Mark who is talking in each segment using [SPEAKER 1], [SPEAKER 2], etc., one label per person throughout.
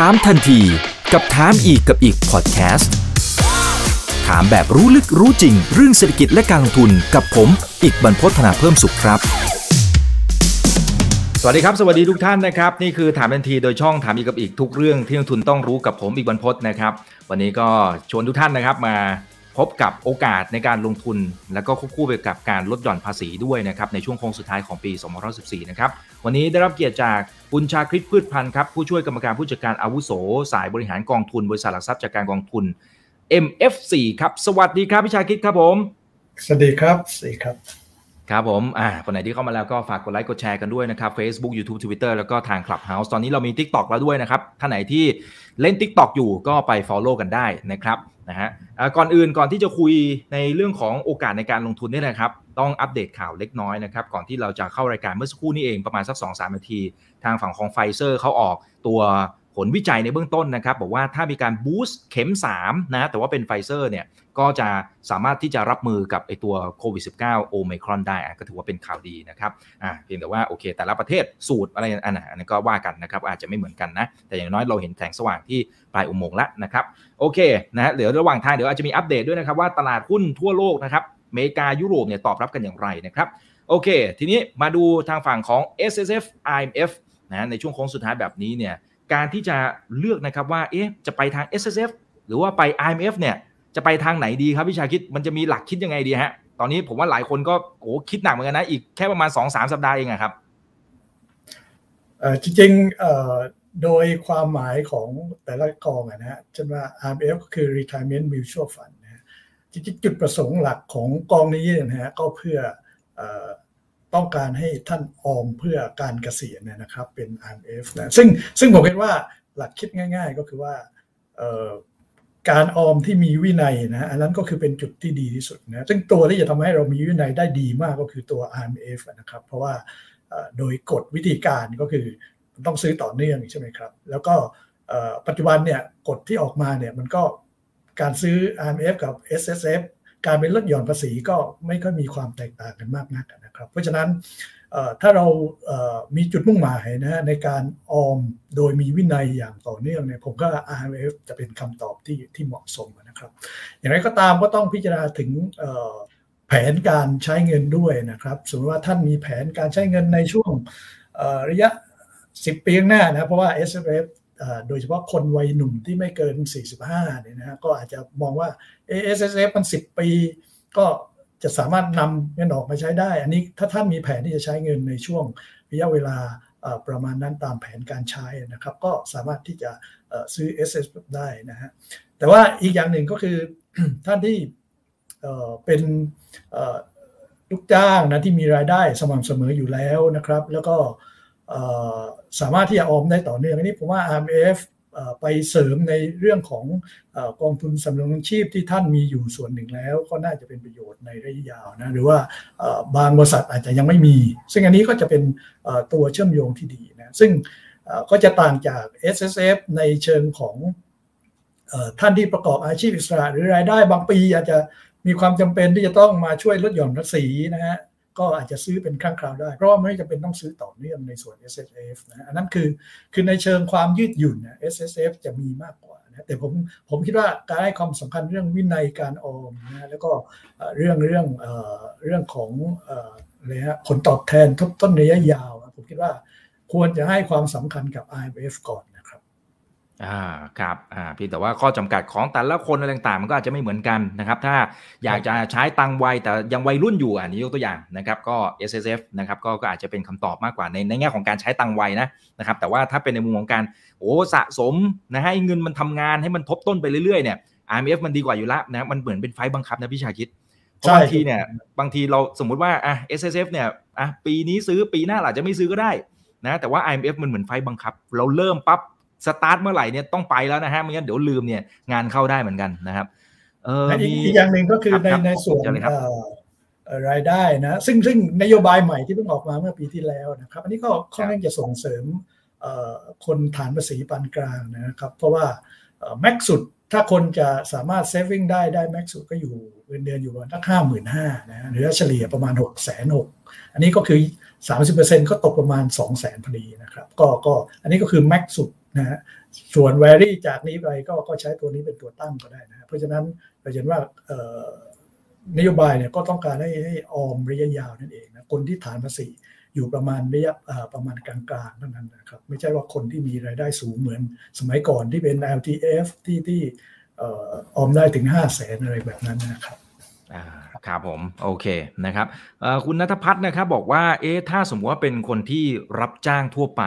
[SPEAKER 1] ถามทันทีกับถามอีกกับอีกพอดแคสต์ถามแบบรู้ลึกรู้จริง เรื่องเศรษฐกิจและการลงทุนกับผม อีกบรรพฒนาเพิ่มสุขครับ สวัสดีครับ สวัสดีทุกท่านนะครับ นี่คือถามทันทีโดยช่องถามอีกกับอีกทุกเรื่องที่นักทุนต้องรู้กับผมอีกบรรพฒนะครับ วันนี้ก็ชวนทุกท่านนะครับมา พบกับโอกาสในการลงทุน แล้วก็ควบคู่ไปกับการลดหย่อนภาษีด้วยนะครับในช่วงโค้งสุดท้ายของปี 2014 นะครับ วันนี้ได้รับเกียรติจากคุณชาคริตพืชพันธ์ครับผู้ช่วยกรรมการผู้จัดการอาวุโส สายบริหารกองทุน บริษัทหลักทรัพย์จากการกองทุน MF4 ครับ สวัสดีครับพี่ชาคริตครับผม
[SPEAKER 2] สวัสดีครับสวัสดีครับ
[SPEAKER 1] ครับผมอ่าคนไหนที่เข้ามาแล้วก็ฝากกดไลค์กดแชร์กันด้วยนะครับ Facebook YouTube Twitter แล้วก็ทาง Clubhouse ตอนนี้เรามี TikTok แล้วด้วยนะครับท่านไหนที่เล่น TikTok อยู่ก็ไป Follow กันได้นะครับ นะฮะก่อนอื่นก่อนที่จะคุยในเรื่องของโอกาสในการลงทุนนี่นะครับ ต้องอัปเดตข่าวเล็กน้อยนะครับ ก่อนที่เราจะเข้ารายการเมื่อสักครู่นี้เองประมาณสัก2-3นาที ทางฝั่งของไฟเซอร์เขาออกตัวผลวิจัยในเบื้องต้นนะครับ บอกว่าถ้ามีการ boost เข็ม3นะแต่ว่าเป็นไฟเซอร์เนี่ยก็จะสามารถที่จะรับมือกับไอตัวโควิด -19 โอไมครอนได้ก็ถือว่าเป็นข่าวดีนะครับอ่าเพียงแต่ว่าโอเค แต่ละประเทศสูตรอะไรอันนั้นก็ว่ากันนะครับ อาจจะไม่เหมือนกันนะ แต่อย่างน้อยเราเห็นแสงสว่างที่ปลายอุโมงค์แล้วนะครับ โอเคนะฮะเดี๋ยวระหว่างทางเดี๋ยวอาจจะมีอัปเดตด้วยนะครับว่าตลาดหุ้นทั่วโลกนะครับอเมริกายุโรปเนี่ยตอบรับกันอย่างไรนะครับโอเค ทีนี้มาดูทางฝั่งของ S S F I M F นะในช่วงโค้งสุดท้ายแบบนี้เนี่ยการที่จะเลือกนะครับว่าเอ๊ะจะไปทาง S S F หรือว่าไป I M F เนี่ยจะไปทางไหนดีครับพี่ชาคิดมันจะมีหลักคิดยังไงดีฮะตอนนี้ผมว่าหลายคนก็โอ้คิดหนักเหมือนกันนะอีกแค่ประมาณ2อสสัปดาห์เองครับ
[SPEAKER 2] จริงๆ โดยความหมายของแต่ละกองนะฮะเช่นว่า RMF ก็คือ Retirement Mutual Fund นะจริงๆจุดประสงค์หลักของกองนี้นะฮะก็เพื่อต้องการให้ท่านออมเพื่อการเกษียณนะครับเป็น RMF นะซึ่งซึ่งผมคิดว่าหลักคิดง่าย ๆ ก็คือว่าการออมที่มีวินัยนะอันนั้นก็คือเป็นจุดที่ดีที่สุดนะซึ่งตัวที่จะทำให้เรามีวินัยได้ดีมากก็คือตัว RMF นะครับ เพราะว่าโดยกฎวิธีการก็คือ ต้องซื้อต่อเนื่องใช่ไหมครับ แล้วก็ปัจจุบันเนี่ยกฎที่ออกมาเนี่ยมันก็การซื้อ RMF กับ SSF การเป็นลดหย่อนภาษีก็ไม่ค่อยมีความแตกต่างกันมากนักนะครับ เพราะฉะนั้นถ้าเรามีจุดมุ่งหมายนะในการออมโดยมีวินัยอย่างต่อเนื่องเนี่ยผมก็ RMF จะเป็นคำตอบที่ที่เหมาะสมนะครับ อย่างไรก็ตามก็ต้องพิจารณาถึงแผนการใช้เงินด้วยนะครับ สมมติว่าท่านมีแผนการใช้เงินในช่วงระยะ 10ปีข้างหน้านะเพราะว่า S F โดยเฉพาะคนวัยหนุ่มที่ไม่เกิน 45เนี่ยนะก็อาจจะมองว่า S S F มัน 10 ปี ก็จะสามารถนำเงินออกมาใช้ได้ อันนี้ถ้าท่านมีแผนที่จะใช้เงินในช่วงระยะเวลาประมาณนั้นตามแผนการใช้นะครับ ก็สามารถที่จะซื้อ S S ได้นะฮะแต่ว่าอีกอย่างหนึ่งก็คือท่านที่เป็นลูกจ้างนะที่มีรายได้สม่ำเสมออยู่แล้วนะครับ แล้วก็ สามารถที่จะออมได้ต่อเนื่องอันนี้ผมว่า RMF ไปเสริมในเรื่องของกองทุนสำรองชีพที่ท่านมีอยู่ส่วนหนึ่งแล้ว ก็น่าจะเป็นประโยชน์ในระยะยาวนะหรือว่าบางบริษัทอาจจะยังไม่มี ซึ่งอันนี้ก็จะเป็นตัวเชื่อมโยงที่ดีนะซึ่งก็จะต่างจาก S S F ในเชิงของท่านที่ประกอบอาชีพอิสระ หรือรายได้บางปีอาจจะมีความจำเป็นที่จะต้องมาช่วยลดหย่อนภาษีนะฮะ ก็อาจจะซื้อเป็นครั้งคราวได้ เพราะว่าไม่จำเป็นต้องซื้อต่อเนื่องในส่วน S S F นะอันนั้นคือคือในเชิงความยืดหยุ่นนะ S S F จะมีมากกว่านะแต่ผมผมคิดว่าการให้ความสำคัญเรื่องวินัยการออมนะแล้วก็เรื่องเรื่องเรื่องของอะไรฮะผลตอบแทนทบต้นระยะยาว ผมคิดว่าควรจะให้ความสำคัญกับ IMF ก่อน
[SPEAKER 1] อ่าครับอ่าพี่แต่ว่าข้อจำกัดของแต่ละคนอะไรต่างๆ มันก็อาจจะไม่เหมือนกันนะครับ ถ้าอยากจะใช้ตังไวแต่ยังวัยรุ่นอยู่อันนี้ยกตัวอย่างนะครับ ก็ S S F นะครับก็ก็อาจจะเป็นคำตอบมากกว่าในในแง่ของการใช้ตังไวนะนะครับ แต่ว่าถ้าเป็นในมุมของการโอ้สะสมนะให้เงินมันทำงานให้มันทบต้นไปเรื่อยๆเนี่ย R M F มันดีกว่าอยู่แล้วนะมันเหมือนเป็นไฟบังคับนะพี่ชาคิดเพราะบางทีเนี่ยบางทีเราสมมุติว่าอะ S S F เนี่ยอะปีนี้ซื้อปีหน้าอาจจะไม่ซื้อก็ได้นะแต่ว่า IMF มันเหมือนไฟบังคับ เราเริ่มปั๊บ สตาร์ทเมื่อไหร่เนี่ยต้องไปแล้วนะฮะไม่งั้นเดี๋ยวลืมเนี่ยงานเข้าได้เหมือนกันนะครับ
[SPEAKER 2] เอออีกอย่างหนึ่งก็คือในในส่วนรายได้นะซึ่งซึ่งนโยบายใหม่ที่เพิ่งออกมาเมื่อปีที่แล้วนะครับ อันนี้ก็ค่อนข้างจะส่งเสริมคนฐานภาษีปานกลางนะครับ เพราะว่าแม็กสุดถ้าคนจะสามารถ saving ได้ได้ max สุดก็อยู่เงินเดือนอยู่ประมาณสักห้าหมื่นห้านะหรือเฉลี่ยประมาณหกแสนหกอันนี้ก็คือ30%ก็ตกประมาณ2 0 0แสนพอดีนะครับ ก็ก็อันนี้ก็คือ max สุด นะฮะส่วน vary จากนี้ไปก็ก็ใช้ตัวนี้เป็นตัวตั้งก็ได้นะเพราะฉะนั้นเราเห็นว่านโยบายเนี่ยก็ต้องการให้ให้ออมระยะยาวนั่นเองนะคนที่ฐานภาษีอยู่ประมาณระยะประมาณกลางๆเท่านั้นนะครับไม่ใช่ว่าคนที่มีรายได้สูงเหมือนสมัยก่อนที่เป็น LTF ที่ที่ออมได้ถึง 5 0 0แสนอะไรแบบนั้นนะครับ
[SPEAKER 1] ครับผมโอเคนะครับคุณนัทพัฒน์นะครับบอกว่าเอ๊ะถ้าสมมติว่าเป็นคนที่รับจ้างทั่วไป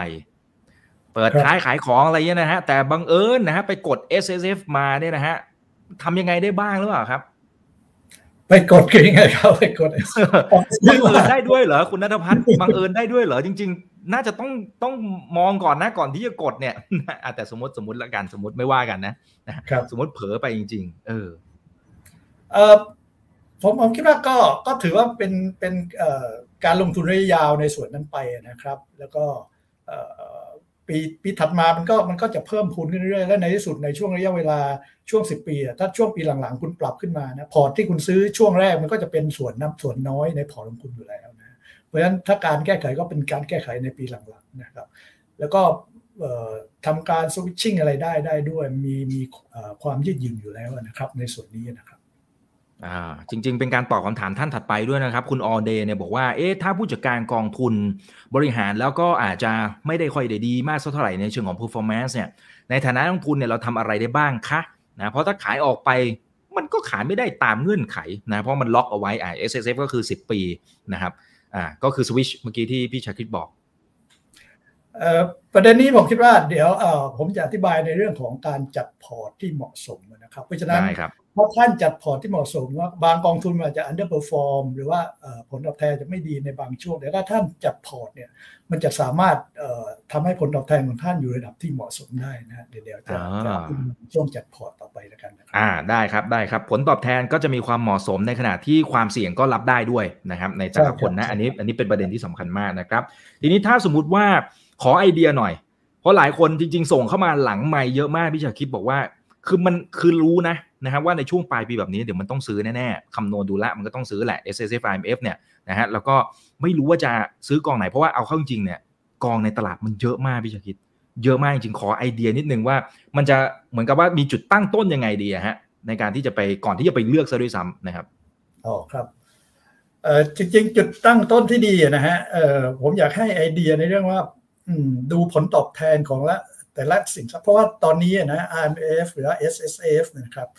[SPEAKER 1] เปิดขายขายของอะไรเงี้ยนะฮะแต่บังเอิญนะฮะไปกด S S F มาเนี่ยนะฮะทำยังไงได้บ้างหรือเปล่าครับ
[SPEAKER 2] ไปกดกันยังไงครับไปกด
[SPEAKER 1] บังเอิญได้ด้วยเหรอคุณนัทพัฒน์บังเอิญได้ด้วยเหรอจริง ๆ น่าจะต้องต้องมองก่อนนะก่อนที่จะกดเนี่ยแต่สมมติสมมติละกันสมมติไม่ว่ากันนะสมมติเผลอไปจริง ๆ เออ
[SPEAKER 2] เออผมผมคิดว่าก็ก็ถือว่าเป็นเป็นการลงทุนระยะยาวในส่วนนั้นไปนะครับ แล้วก็ ปีปีถัดมามันก็มันก็จะเพิ่มพูนขึ้นเรื่อยๆและในที่สุดในช่วงระยะเวลาช่วง 10 ปีถ้าช่วงปีหลังๆ คุณปรับขึ้นมานะพอร์ตที่คุณซื้อช่วงแรกมันก็จะเป็นส่วนน้ำส่วนน้อยในพอร์ตของคุณอยู่แล้วนะเพราะฉะนั้นถ้าการแก้ไขก็เป็นการแก้ไขในปีหลังๆนะครับแล้วก็ทำการสวิตชิ่งอะไรได้ได้ด้วยมีมีความยืดหยุ่นอยู่แล้วนะครับในส่วนนี้นะครับ
[SPEAKER 1] อ่าจริง ๆ เป็นการตอบคำถามท่านถัดไปด้วยนะครับ คุณออเดย์เนี่ยบอกว่าเอ๊ะถ้าผู้จัดการกองทุนบริหารแล้วก็อาจจะไม่ได้ค่อยได้ดีมากสักเท่าไหร่ในเชิงของ performance เนี่ยในฐานะนักลงทุนเนี่ยเราทำอะไรได้บ้างคะนะเพราะถ้าขายออกไปมันก็ขายไม่ได้ตามเงื่อนไขนะเพราะมันล็อกเอาไว้อ่า SSF ก็คือ 10 ปีนะครับอ่าก็คือสวิชเมื่อกี้ที่พี่ชาคริตบอก
[SPEAKER 2] ประเด็นนี้ผมคิดว่าเดี๋ยวผมจะอธิบายในเรื่องของการจัดพอร์ตที่เหมาะสมนะครับ เพราะฉะนั้นเพราะท่านจัดพอร์ตที่เหมาะสมว่าบางกองทุนอาจจะ underperform หรือว่าผลตอบแทนจะไม่ดีในบางช่วงแต่ถ้าท่านจัดพอร์ตเนี่ยมันจะสามารถทำให้ผลตอบแทนของท่านอยู่ระดับที่เหมาะสมได้นะเดี๋ยวเดี๋ยวจะช่วงจัดพอร์ตต่อไปแล้วกันนะครับ
[SPEAKER 1] อ่าได้ครับได้ครับ ผลตอบแทนก็จะมีความเหมาะสมในขณะที่ความเสี่ยงก็รับได้ด้วยนะครับในแต่ละคนนะอันนี้อันนี้เป็นประเด็นที่สำคัญมากนะครับ ทีนี้ถ้าสมมุติว่า ขอไอเดียหน่อย เพราะหลายคนจริง ๆ ส่งเข้ามาหลังไม่เยอะมากพี่ชาคิดบอกว่า คือมันคือรู้นะนะครับว่าในช่วงปลายปีแบบนี้เดี๋ยวมันต้องซื้อแน่ๆคำนวณดูแลมันก็ต้องซื้อแหละ S S F I M F เนี่ยนะฮะแล้วก็ไม่รู้ว่าจะซื้อกองไหนเพราะว่าเอาเข้าจริงเนี่ยกองในตลาดมันเยอะมากพี่ชาคิด เยอะมากจริงขอไอเดียนิดนึงว่ามันจะเหมือนกับว่ามีจุดตั้งต้นยังไงดีฮะในการที่จะไปก่อนที่จะไปเลือกซะด้วยซ้ำนะครับ
[SPEAKER 2] อ๋อครับเออจริงๆ จุดตั้งต้นที่ดีนะฮะเออผมอยากให้ไอเดียในเรื่องว่า ดูผลตอบแทนของละแต่ละสินทรัพย์เพราะว่าตอนนี้นะ RMF หรือ SSF นะครับ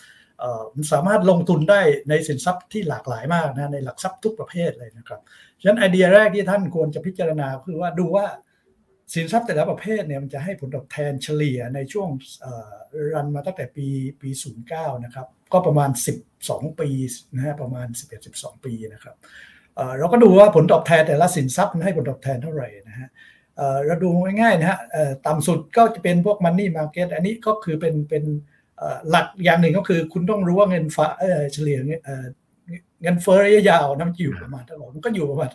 [SPEAKER 2] มันสามารถลงทุนได้ในสินทรัพย์ที่หลากหลายมากนะในหลักทรัพย์ทุกประเภทเลยนะครับฉะนั้นไอเดียแรกที่ท่านควรจะพิจารณาคือว่าดูว่าสินทรัพย์แต่ละประเภทเนี่ยมันจะให้ผลตอบแทนเฉลี่ยในช่วงรันมาตั้งแต่ปีปี 09 นะครับ ก็ประมาณ 12 ปีนะฮะประมาณ 11-12 ปีนะครับเราก็ดูว่าผลตอบแทนแต่ละสินทรัพย์มันให้ผลตอบแทนเท่าไหร่นะฮะ เราดูง่ายๆนะฮะต่ำสุดก็จะเป็นพวกมันนี่มาเก็ตอันนี้ก็คือเป็นเป็นหลักอย่างหนึ่งก็คือคุณต้องรู้ว่าเงินฟ้าเฉลี่ยเงินเฟ้อระยะยาวนะมันอยู่ประมาณเท่าไหร่มันก็อยู่ประมาณ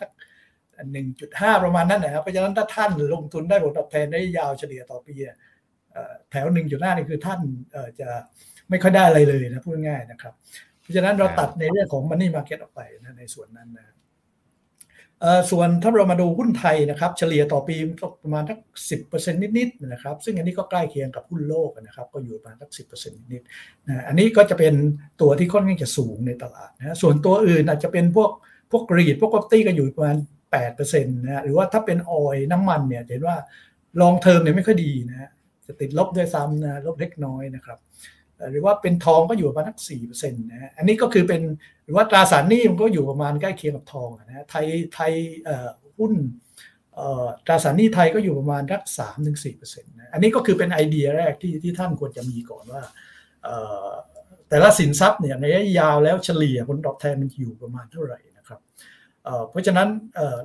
[SPEAKER 2] หนึ่งจุดห้าประมาณนั้นนะครับเพราะฉะนั้นถ้าท่านลงทุนได้ผลตอบแทนระยะยาวเฉลี่ยต่อปีแถวหนึ่งจุดห้านี่คือท่านจะไม่ค่อยได้อะไรเลยนะพูดง่ายนะครับ เพราะฉะนั้นเราตัดในเรื่องของมันนี่มาเก็ตออกไปนะในส่วนนั้นนะ ส่วนถ้าเรามาดูหุ้นไทยนะครับ เฉลี่ยต่อปีประมาณสักสิบเปอร์เซ็นต์นิดๆนะครับ ซึ่งอันนี้ก็ใกล้เคียงกับหุ้นโลกนะครับ ก็อยู่ประมาณสักสิบเปอร์เซ็นต์นิดๆนะอันนี้ก็จะเป็นตัวที่ค่อนข้างจะสูงในตลาดนะส่วนตัวอื่นอาจจะเป็นพวกพวกกรีดพวกกอตี้ก็อยู่ประมาณแปดเปอร์เซ็นต์นะหรือว่าถ้าเป็นออยน้ำมันเนี่ยเห็นว่า long term เนี่ยไม่ค่อยดีนะจะติดลบด้วยซ้ำนะลบเล็กน้อยนะครับ หรือว่าเป็นทองก็อยู่ประมาณสักสี่เปอร์เซ็นต์นะอันนี้ก็คือเป็นหรือว่าตราสารหนี้มันก็อยู่ประมาณใกล้เคียงกับทองนะไทยไทยหุ้นตราสารหนี้ไทยก็อยู่ประมาณสักสามถึงสี่เปอร์เซ็นต์นะอันนี้ก็คือเป็นไอเดียแรกที่ที่ท่านควรจะมีก่อนว่าแต่ละสินทรัพย์เนี่ยในระยะยาวแล้วเฉลี่ยผลตอบแทนมันอยู่ประมาณเท่าไหร่นะครับเพราะฉะนั้น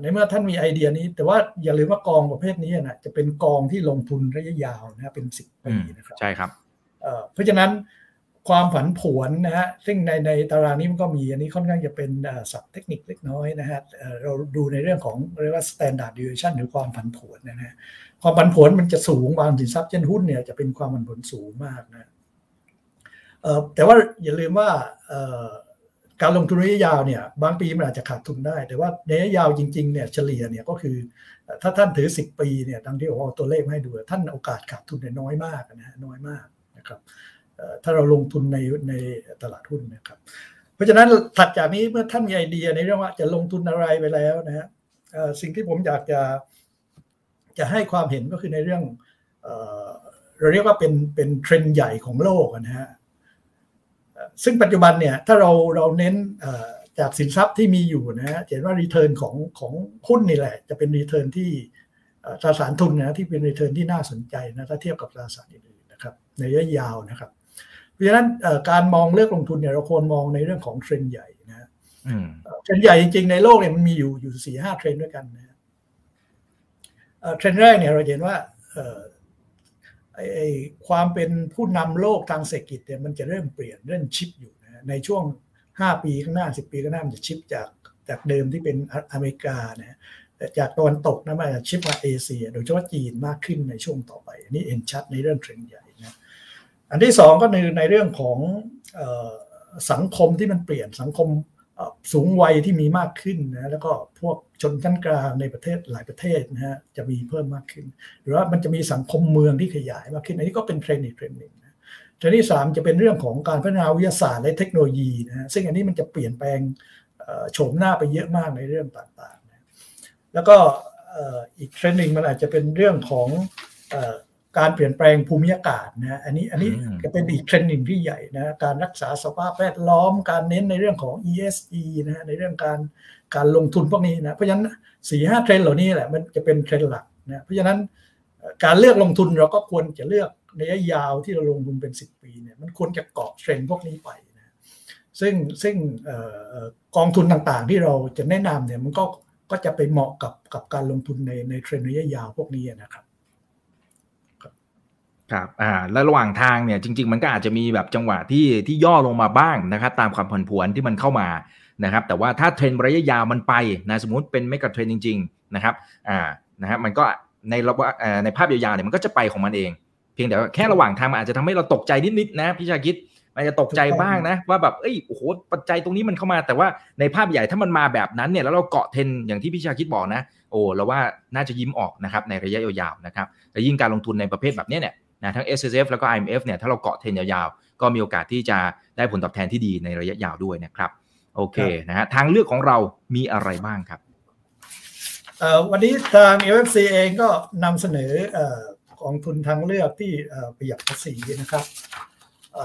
[SPEAKER 2] ในเมื่อท่านมีไอเดียนี้ แต่ว่าอย่าลืมว่ากองประเภทนี้นะจะเป็นกองที่ลงทุนระยะยาวนะเป็นสิบปีนะครับ
[SPEAKER 1] ใช่ครับ
[SPEAKER 2] เพราะฉะนั้นความผันผวนนะฮะซึ่งในในตารางนี้มันก็มีอันนี้ค่อนข้างจะเป็นศัพท์เทคนิคเล็กน้อยนะฮะเราดูในเรื่องของเรียกว่า standard deviation หรือความผันผวนนะฮะความผันผวนมันจะสูงบางสินทรัพย์เช่นหุ้นเนี่ยจะเป็นความผันผวนสูงมากนะแต่ว่าอย่าลืมว่าการลงทุนระยะยาวเนี่ยบางปีมันอาจจะขาดทุนได้ แต่ว่าในระยะยาวจริงๆเนี่ยเฉลี่ยเนี่ยก็คือ ถ้าท่านถือ 10 ปีเนี่ยดังที่ผมเอาตัวเลขมาให้ดู ท่านโอกาสขาดทุนเนี่ยน้อยมากนะฮะน้อยมาก นะครับถ้าเราลงทุนในในตลาดหุ้นนะครับ เพราะฉะนั้นถัดจากนี้เมื่อท่านมีไอเดียในเรื่องว่าจะลงทุนอะไรไปแล้วนะฮะสิ่งที่ผมอยากจะจะให้ความเห็นก็คือในเรื่องเราเรียกว่าเป็นเป็นเทรนด์ใหญ่ของโลกนะฮะซึ่งปัจจุบันเนี่ยถ้าเราเราเน้นจากสินทรัพย์ที่มีอยู่นะฮะเห็นว่า return ของของหุ้นนี่แหละ จะเป็น return ที่ตราสารทุนนะที่เป็น return ที่น่าสนใจนะถ้าเทียบกับตราสารอื่น ในระยะยาวนะครับเพราะฉะนั้นการมองเลือกลงทุนเนี่ยเราควรมองในเรื่องของเทรนด์ใหญ่นะเทรนด์ใหญ่จริงๆในโลกเนี่ยมันมีอยู่อยู่สี่ห้าเทรนด์ด้วยกันนะเทรนด์แรกเนี่ยเราเห็นว่าไอ้ความเป็นผู้นำโลกทางเศรษฐกิจเนี่ยมันจะเริ่มเปลี่ยนเริ่มชิปอยู่นะในช่วง 5 ปีข้างหน้า 10 ปีข้างหน้ามันจะชิปจากจากเดิมที่เป็นอเมริกานะจากตะวันตกนะมันจะชิปมาเอเชีย โดยเฉพาะจีนมากขึ้นในช่วงต่อไป อันนี้เห็นชัดในเรื่องเทรนด์ใหญ่นะ อันที่สองก็คือในเรื่องของสังคมที่มันเปลี่ยนสังคมสูงวัยที่มีมากขึ้นนะแล้วก็พวกชนชั้นกลางในประเทศหลายประเทศนะฮะจะมีเพิ่มมากขึ้น หรือว่ามันจะมีสังคมเมืองที่ขยายมากขึ้นอันนี้ก็เป็นเทรนด์อีกเทรนด์หนึ่งเทรนด์ที่สามจะเป็นเรื่องของการพัฒนาวิทยาศาสตร์และเทคโนโลยีนะฮะซึ่งอันนี้มันจะเปลี่ยนแปลงโฉมหน้าไปเยอะมากในเรื่องต่างๆนะแล้วก็อีกเทรนด์หนึ่งมันอาจจะเป็นเรื่องของ การเปลี่ยนแปลงภูมิอากาศนะอันนี้อันนี้จะเป็นอีกเทรนด์หนึ่งที่ใหญ่นะการรักษาสภาพแวดล้อมการเน้นในเรื่องของ ESG นะในเรื่องการการลงทุนพวกนี้นะเพราะฉะนั้นสี่ห้าเทรนด์เหล่านี้แหละมันจะเป็นเทรนด์หลักนะเพราะฉะนั้นการเลือกลงทุนเราก็ควรจะเลือกในระยะยาวที่เราลงทุนเป็น 10 ปีเนี่ยมันควรจะเกาะเทรนด์พวกนี้ไปนะซึ่งซึ่งกองทุนต่างๆ ที่เราจะแนะนำเนี่ยมันก็ก็จะไปเหมาะกับกับการลงทุนในในเทรนด์ระยะยาวพวกนี้นะครับ
[SPEAKER 1] ครับอ่าแล้วระหว่างทางเนี่ยจริง ๆ มันก็อาจจะมีแบบจังหวะที่ที่ย่อลงมาบ้างนะครับตามความผันผวนที่มันเข้ามานะครับแต่ว่าถ้าเทรนระยะยาวมันไปนะสมมติเป็นไม่กระเทรนจริง ๆนะครับอ่านะฮะมันก็ในระในภาพยาวๆเนี่ยมันก็จะไปของมันเอง เพียงแต่แค่ระหว่างทางมันอาจจะทำให้เราตกใจนิดๆนะพี่ชาคิดมันจะตกใจบ้างนะ ว่าแบบเอ้ยโอ้โหปัจจัยตรงนี้มันเข้ามา แต่ว่าในภาพใหญ่ถ้ามันมาแบบนั้นเนี่ยแล้วเราเกาะเทนอย่างที่พี่ชาคิดบอกนะ โอ้เราว่าน่าจะยิ้มออกนะครับในระยะยาวๆนะครับและยิ่งการลงทุนในประเภทแบบนี้เนี่ย นะทั้ง S S F แล้วก็ I M F เนี่ยถ้าเราเกาะเทรนยาวๆ ก็มีโอกาสที่จะได้ผลตอบแทนที่ดีในระยะยาวด้วยนะครับโอเคนะฮะทางเลือกของเรามีอะไรบ้างครับ
[SPEAKER 2] วันนี้ทาง FC เองก็นำเสนอกองทุนทางเลือกที่ประหยัดภาษีนะครับ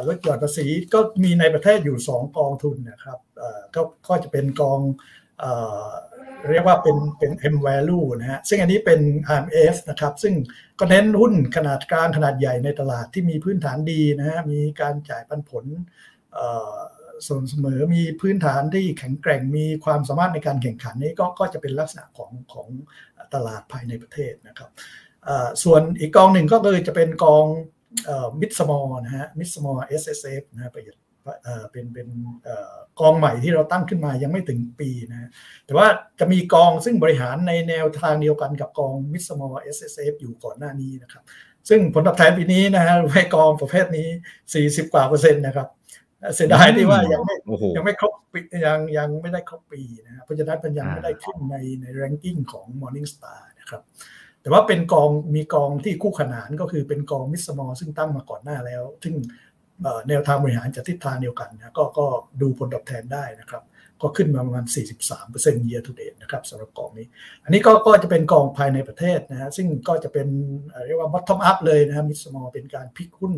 [SPEAKER 2] ลดหย่อนภาษีก็มีในประเทศอยู่ 2 กองทุนนะครับก็จะเป็นกอง เรียกว่าเป็นเป็น M value นะฮะซึ่งอันนี้เป็น RMF นะครับ ซึ่งก็เน้นหุ้นขนาดกลางขนาดใหญ่ในตลาดที่มีพื้นฐานดีนะฮะมีการจ่ายปันผลส่วนเสมอมีพื้นฐานที่แข็งแกร่งมีความสามารถในการแข่งขันนี้ก็ก็จะเป็นลักษณะของของตลาดภายในประเทศนะครับส่วนอีกกองหนึ่งก็คือจะเป็นกองมิดสมอลนะฮะมิดสมอล SSF นะฮะประโยชน์ เป็นเป็นกองใหม่ที่เราตั้งขึ้นมายังไม่ถึงปีนะแต่ว่าจะมีกองซึ่งบริหารในแนวทางเดียวกันกับกอง mid small SSF อยู่ก่อนหน้านี้นะครับ ซึ่งผลตอบแทนปีนี้นะฮะให้กองประเภทนี้ 40 กว่าเปอร์เซ็นต์นะครับเสียดายที่ว่ายังไม่ยังไม่ครบยังยังไม่ได้ครบปีนะครับเพราะฉะนั้นมันยังไม่ได้ขึ้นในในแรงกิ้งของ Morningstar นะครับแต่ว่าเป็นกองมีกองที่คู่ขนานก็คือเป็นกองมิสมอลซึ่งตั้งมาก่อนหน้าแล้ว ซึ่ง แนวทางบริหารจะทิศทางเดียวกันนะก็ก็ดูผลตอบแทนได้นะครับ ก็ขึ้นมาประมาณ 43% year to date นะครับสำหรับกองนี้ อันนี้ก็ก็จะเป็นกองภายในประเทศนะฮะซึ่งก็จะเป็นเรียกว่า bottom up เลยนะฮะมิสมอลเป็นการพิกหุ้น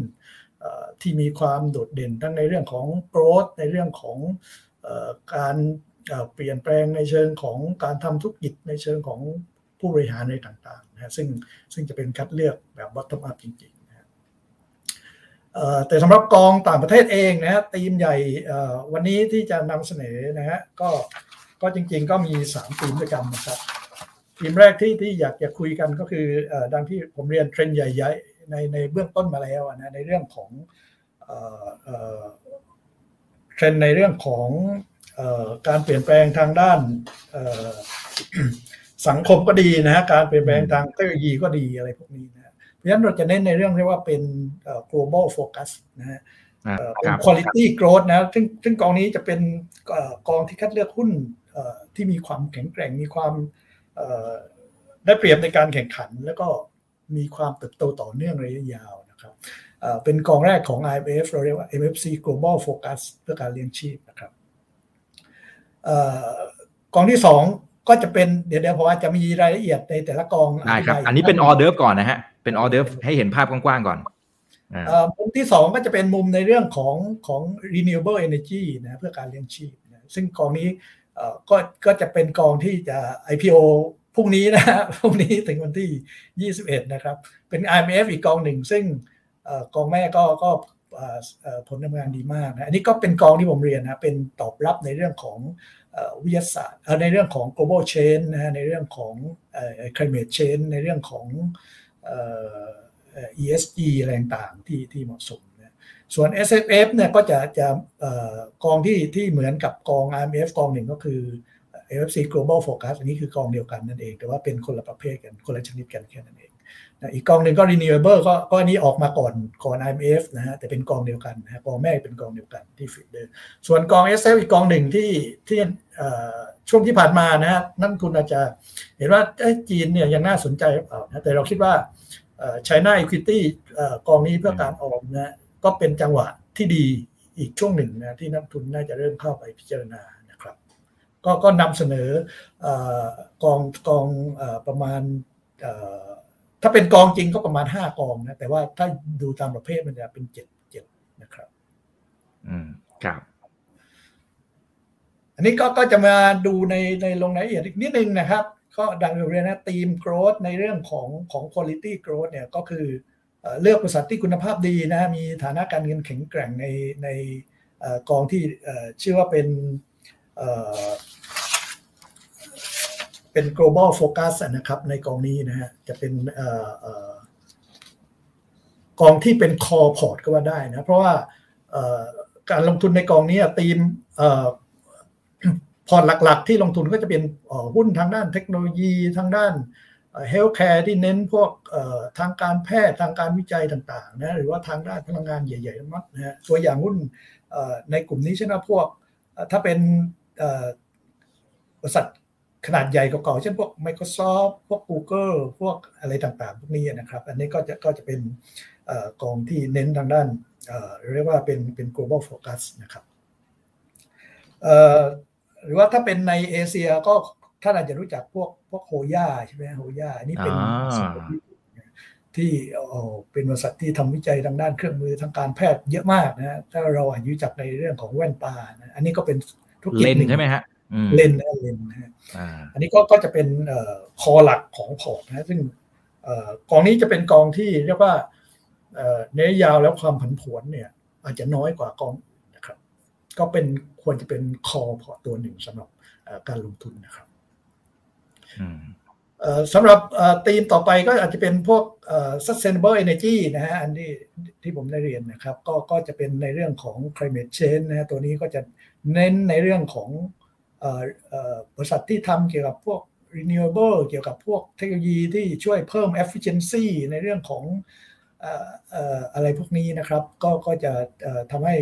[SPEAKER 2] ที่มีความโดดเด่นทั้งในเรื่องของ growth ในเรื่องของการเปลี่ยนแปลงในเชิงของการทำธุรกิจในเชิงของผู้บริหารในต่างๆนะซึ่งซึ่งจะเป็นคัดเลือกแบบ bottom up จริง แต่สำหรับกองต่างประเทศเองนะฮะทีมใหญ่วันนี้ที่จะนำเสนอนะฮะก็ก็จริงๆก็มี 3 ทีมด้วยกันนะครับทีมแรกที่ที่อยากจะคุยกันก็คือดังที่ผมเรียนเทรนด์ใหญ่ๆในในเบื้องต้นมาแล้วนะในเรื่องของเทรนด์ในเรื่องของการเปลี่ยนแปลงทางด้านสังคมก็ดีนะฮะการเปลี่ยนแปลงทางเทคโนโลยีก็ดีอะไรพวกนี้นะเพราะ ฉะนั้นเราจะเน้นในเรื่องที่ว่าเป็น global focus นะฮะเป็น quality growth นะซึ่งซึ่งกองนี้จะเป็นกองที่คัดเลือกหุ้นที่มีความแข็งแกร่งมีความได้เปรียบในการแข่งขัน แล้วก็มีความเติบโตต่อเนื่องระยะยาวนะครับเป็นกองแรกของ IMF เราเรียกว่า MFC Global Focus เพื่อการเลี้ยงชีพนะครับกองที่สองก็จะเป็นเดี๋ยวเดี๋ยวเพราะว่าจะมีรายละเอียดในแต่ละกอง
[SPEAKER 1] ได้ครับ อันนี้เป็นออเดอร์ก่อนนะฮะ เป็นออเดอร์ให้เห็นภาพกว้างๆก่อน
[SPEAKER 2] มุมที่สองก็จะเป็นมุมในเรื่องของของ renewable energy นะเพื่อการเลี้ยงชีพนะซึ่งกองนี้ก็ก็จะเป็นกองที่จะ IPO พรุ่งนี้นะพรุ่งนี้ถึงวันที่ 21 นะครับ เป็น IMF อีกกองหนึ่ง ซึ่งกองแม่ก็ก็ผลทำงานดีมากนะ อันนี้ก็เป็นกองที่ผมเรียนนะเป็นตอบรับในเรื่องของวิทยาศาสตร์ในเรื่องของ global change นะในเรื่องของ climate change ในเรื่องของ ESG อะไรต่างที่ที่เหมาะสมนะส่วน S F F เนี่ยก็จะจะกองที่ที่เหมือนกับกอง IMF กองหนึ่งก็คือ FFC Global Focus อันนี้คือกองเดียวกันนั่นเอง แต่ว่าเป็นคนละประเภทกันคนละชนิดกันแค่นั้นเองนะอีกกองหนึ่งก็ Renewable ก็ก็นี้ออกมาก่อนก่อน IMF นะฮะแต่เป็นกองเดียวกันนะกองแม่เป็นกองเดียวกันที่ฟิดเดอร์ส่วนกอง SF อีกกองหนึ่งที่ที่ ช่วงที่ผ่านมานะฮะนั่นคุณอาจจะเห็นว่าจีนเนี่ยยังน่าสนใจหรือเปล่านะแต่เราคิดว่า China Equity กองนี้เพื่อการออมนะก็เป็นจังหวะที่ดีอีกช่วงหนึ่งนะที่นักทุนน่าจะเริ่มเข้าไปพิจารณานะครับ ก็ก็นำเสนอกองกองประมาณถ้าเป็นกองจริงก็ประมาณห้ากองนะแต่ว่าถ้าดูตามประเภทมันจะเป็นเจ็ดเจ็ดนะครับ
[SPEAKER 1] อืมครับ
[SPEAKER 2] อันนี้ก็ก็จะมาดูในในลงรายละเอียดอีกนิดนึงนะครับ ก็ดังเรียนนะทีม growth ในเรื่องของของ quality growth เนี่ยก็คือเลือกบริษัทที่คุณภาพดีนะมีฐานะการเงินแข็งแกร่งในในกองที่ชื่อว่าเป็นเป็น global focus นะครับในกองนี้นะฮะจะเป็นกองที่เป็น core port ก็ว่าได้นะ เพราะว่าการลงทุนในกองนี้ทีม พอร์ตหลัก ๆ ที่ลงทุนก็จะเป็นหุ้นทางด้านเทคโนโลยีทางด้าน healthcare ที่เน้นพวกทางการแพทย์ทางการวิจัยต่างๆนะหรือว่าทางด้านพลังงานใหญ่ๆมากนะฮะตัวอย่างหุ้นในกลุ่มนี้เช่นพวกถ้าเป็นบริษัทขนาดใหญ่เก่าๆเช่นพวก Microsoft พวก Google พวกอะไรต่างๆ พวกนี้นะครับ อันนี้ก็จะก็จะเป็นกองที่เน้นทางด้านเรียกว่าเป็นเป็น global focus นะครับ หรือว่าถ้าเป็นในเอเชียก็ท่านอาจจะรู้จักพวกพวกโฮย่าใช่ไหมโฮย่าอันนี้เป็นที่เป็นบริษัทที่ทำวิจัยทางด้านเครื่องมือทางการแพทย์เยอะมากนะถ้าเราอาจรู้จักในเรื่องของแว่นตานะอันนี้ก็เป็น
[SPEAKER 1] ธุรกิจหนึ่งใช่ไหมฮะ
[SPEAKER 2] เลนนะเลนนะฮะอันนี้ก็ก็จะเป็นcore หลักของพอร์ตนะซึ่งกองนี้จะเป็นกองที่เรียกว่าในยาวแล้วความผันผวนเนี่ย อาจจะน้อยกว่ากองนะครับ ก็เป็นควรจะเป็น core พอร์ตตัวหนึ่งสำหรับการลงทุนนะครับสำหรับธีมต่อไปก็อาจจะเป็นพวก sustainable energy นะฮะอันที่ที่ผมได้เรียนนะครับ ก็ก็จะเป็นในเรื่องของ climate change นะตัวนี้ก็จะเน้นในเรื่องของบริษัทที่ทำเกี่ยวกับพวก renewable เกี่ยวกับพวกเทคโนโลยีที่ช่วยเพิ่ม efficiency ในเรื่องของอะไรพวกนี้นะครับ ก็ก็จะทำให้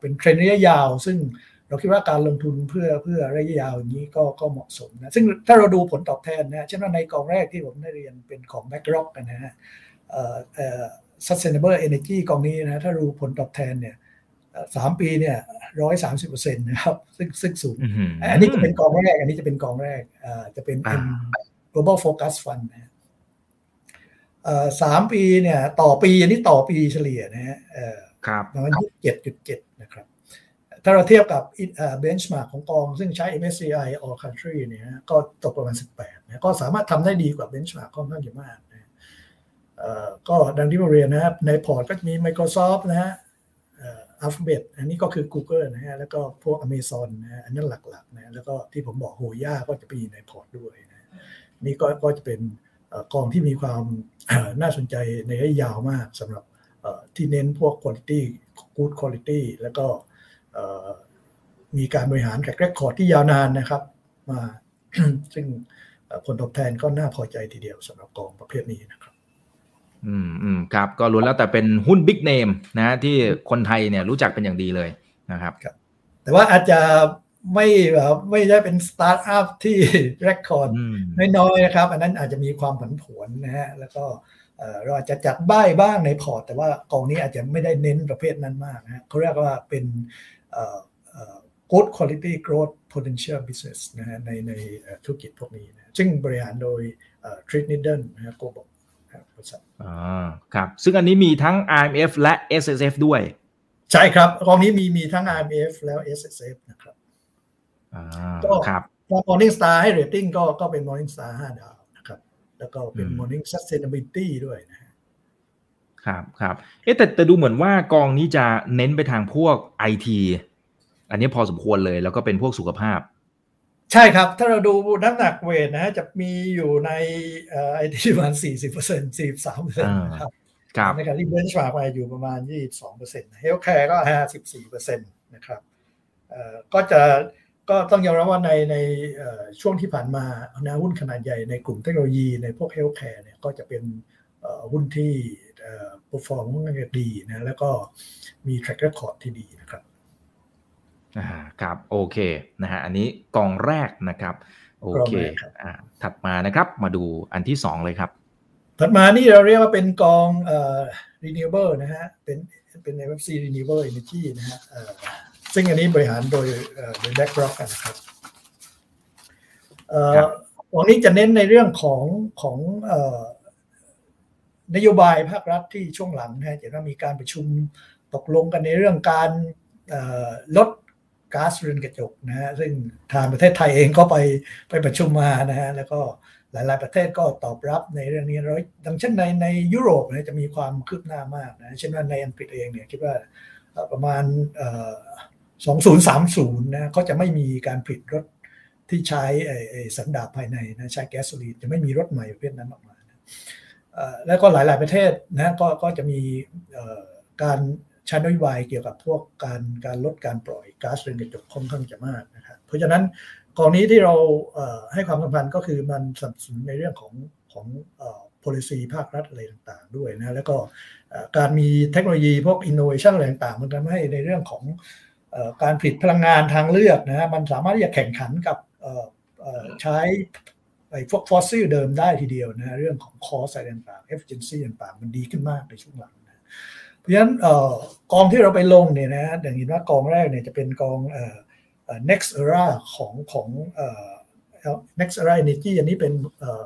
[SPEAKER 2] เป็นเทรนด์ระยะยาว ซึ่งเราคิดว่าการลงทุนเพื่อเพื่อระยะยาวอย่างนี้ก็ก็เหมาะสมนะซึ่งถ้าเราดูผลตอบแทนนะเช่นว่าในกองแรกที่ผมได้เรียนเป็นของ BlackRock นะฮะ sustainable energy กองนี้นะถ้าดูผลตอบแทนเนี่ยสามปีเนี่ยร้อยสามสิบเปอร์เซ็นต์นะครับซึ่งซึ่งสูง อันนี้จะเป็นกองแรก อันนี้จะเป็นกองแรกจะเป็น global focus fund นะสามปีเนี่ยต่อปีอันนี้ต่อปีเฉลี่ยนะฮะ ประมาณยี่สิบเจ็ดจุดเจ็ดนะครับ ถ้าเราเทียบกับเบนช์มาร์กของกอง ซึ่งใช้ MSCI All Country เนี่ยก็ตกประมาณ 18นะก็สามารถทำได้ดีกว่าเบนช์มาร์กค่อนข้างเยอะมากนะก็ดังที่ผมเรียนนะครับ ในพอร์ตก็จะมี Microsoft นะฮะ Alphabet อันนี้ก็คือ Google นะฮะ แล้วก็พวก Amazon นะอันนั้นหลักๆนะแล้วก็ที่ผมบอก Hoya ก็จะมีในพอร์ตด้วยนะนี่ก็ก็จะเป็นกองที่มีความน่าสนใจในระยะยาวมากสำหรับ ที่เน้นพวก quality good quality แล้วก็มีการบริหาร track record ที่ยาวนานนะครับ มาซึ่งผลตอบแทนก็น่าพอใจทีเดียวสำหรับกองประเภทนี้นะครับ
[SPEAKER 1] อืมอืมครับ ก็ล้วนแล้วแต่เป็นหุ้น big name นะที่คนไทยเนี่ยรู้จักเป็นอย่างดีเลยนะครับ
[SPEAKER 2] แต่ว่าอาจจะไม่แบบไม่ได้เป็นสตาร์ทอัพที่ record น้อยๆนะครับ อันนั้นอาจจะมีความผันผวนนะฮะแล้วก็ เราอาจจะจัดไว้บ้างในพอร์ต แต่ว่ากองนี้อาจจะไม่ได้เน้นประเภทนั้นมากนะเขาเรียกว่าเป็น good quality growth potential business นะฮะในในธุรกิจพวกนี้นะซึ่งบริหารโดยทริ n นิดเดิลนะฮะโกบ
[SPEAKER 1] บริษัทอ่าครับ ซึ่งอันนี้มีทั้ง IMF และ SSF ด้วย
[SPEAKER 2] ใช่ครับกองนี้มีมีทั้ง IMF แล้ว SSF นะครับ
[SPEAKER 1] อ่าครับ
[SPEAKER 2] พอ Morning Star ให้เรตติ้งก็ก็เป็น Morning Star 5ดาวนะครับ แล้วก็เป็น Morning Sustainability ด้วยนะ
[SPEAKER 1] ครับครับเอ๊แต่แต่ดูเหมือนว่ากองนี้จะเน้นไปทางพวกไอทีอันนี้พอสมควรเลยแล้วก็เป็นพวกสุขภาพ
[SPEAKER 2] ใช่ครับ ถ้าเราดูน้ำหนัก weight นะจะมีอยู่ในไอทีประมาณสี่สิบเปอร์เซ็นต์สี่สามเปอร์เซ็นต์ครับ
[SPEAKER 1] ครับ
[SPEAKER 2] ในขณะที่ benchmark มาอยู่ประมาณยี่สองเปอร์เซ็นต์ healthcare ก็ห้าสิบสี่เปอร์เซ็นต์นะครับก็จะ ก็ต้องยอมรับว่าในในช่วงที่ผ่านมานะหุ้นขนาดใหญ่ในกลุ่มเทคโนโลยีในพวก healthcare เนี่ยก็จะเป็นหุ้นที่เปอร์ฟอร์มค่อนข้างดีนะแล้วก็มี track record ที่ดีนะครับ
[SPEAKER 1] อ่าครับโอเคนะฮะอันนี้กองแรกนะครับโอเคอ่าถัดมานะครับมาดูอันที่สองเลยครับ
[SPEAKER 2] ถัดมานี่เราเรียกว่าเป็นกองเอ่อ renewable นะฮะเป็นเป็น FFC renewable energy นะฮะเอ่อ ซึ่งอันนี้บริหารโดยเอ่อโดย BlackRock นะครับเอ่อวันนี้จะเน้นในเรื่องของของเอ่อนโยบายภาครัฐที่ช่วงหลังนะฮะจะต้องมีการประชุมตกลงกันในเรื่องการลดก๊าซเรือนกระจกนะฮะซึ่งทางประเทศไทยเองก็ไปไปประชุมมานะฮะแล้วก็หลาย ๆ ประเทศก็ตอบรับในเรื่องนี้ร้อยดังเช่นในในยุโรปเนี่ยจะมีความคืบหน้ามากนะเช่นว่าในอังกฤษเองเนี่ยคิดว่าประมาณ 2030นะก็จะไม่มีการผลิตรถที่ใช้สันดาปภายในนะใช้แก๊สโซลีนจะไม่มีรถใหม่ประเภทนั้นออกมาแล้วก็หลาย ๆ ประเทศนะก็ก็จะมีการใช้นโยบายเกี่ยวกับพวกการการลดการปล่อยก๊าซเรือนกระจกค่อนข้างจะมากนะครับเพราะฉะนั้นกองนี้ที่เราให้ความสำคัญก็คือมันสนับสนุนในเรื่องของของ policy ภาครัฐอะไรต่างๆ ด้วยนะแล้วก็การมีเทคโนโลยีพวก innovation อะไรต่างๆ มันทำให้ในเรื่องของ การผลิตพลังงานทางเลือกนะมันสามารถที่จะแข่งขันกับใช้ไอ้พวกฟอสซิลเดิมได้ทีเดียวนะเรื่องของ cost อะไรต่างๆ efficiency ต่างๆ มันดีขึ้นมากในช่วงหลังนะเพราะฉะนั้นกองที่เราไปลงเนี่ยนะอย่างนี้ว่ากองแรกเนี่ยจะเป็นกอง next era ของของ next era energy อันนี้เป็น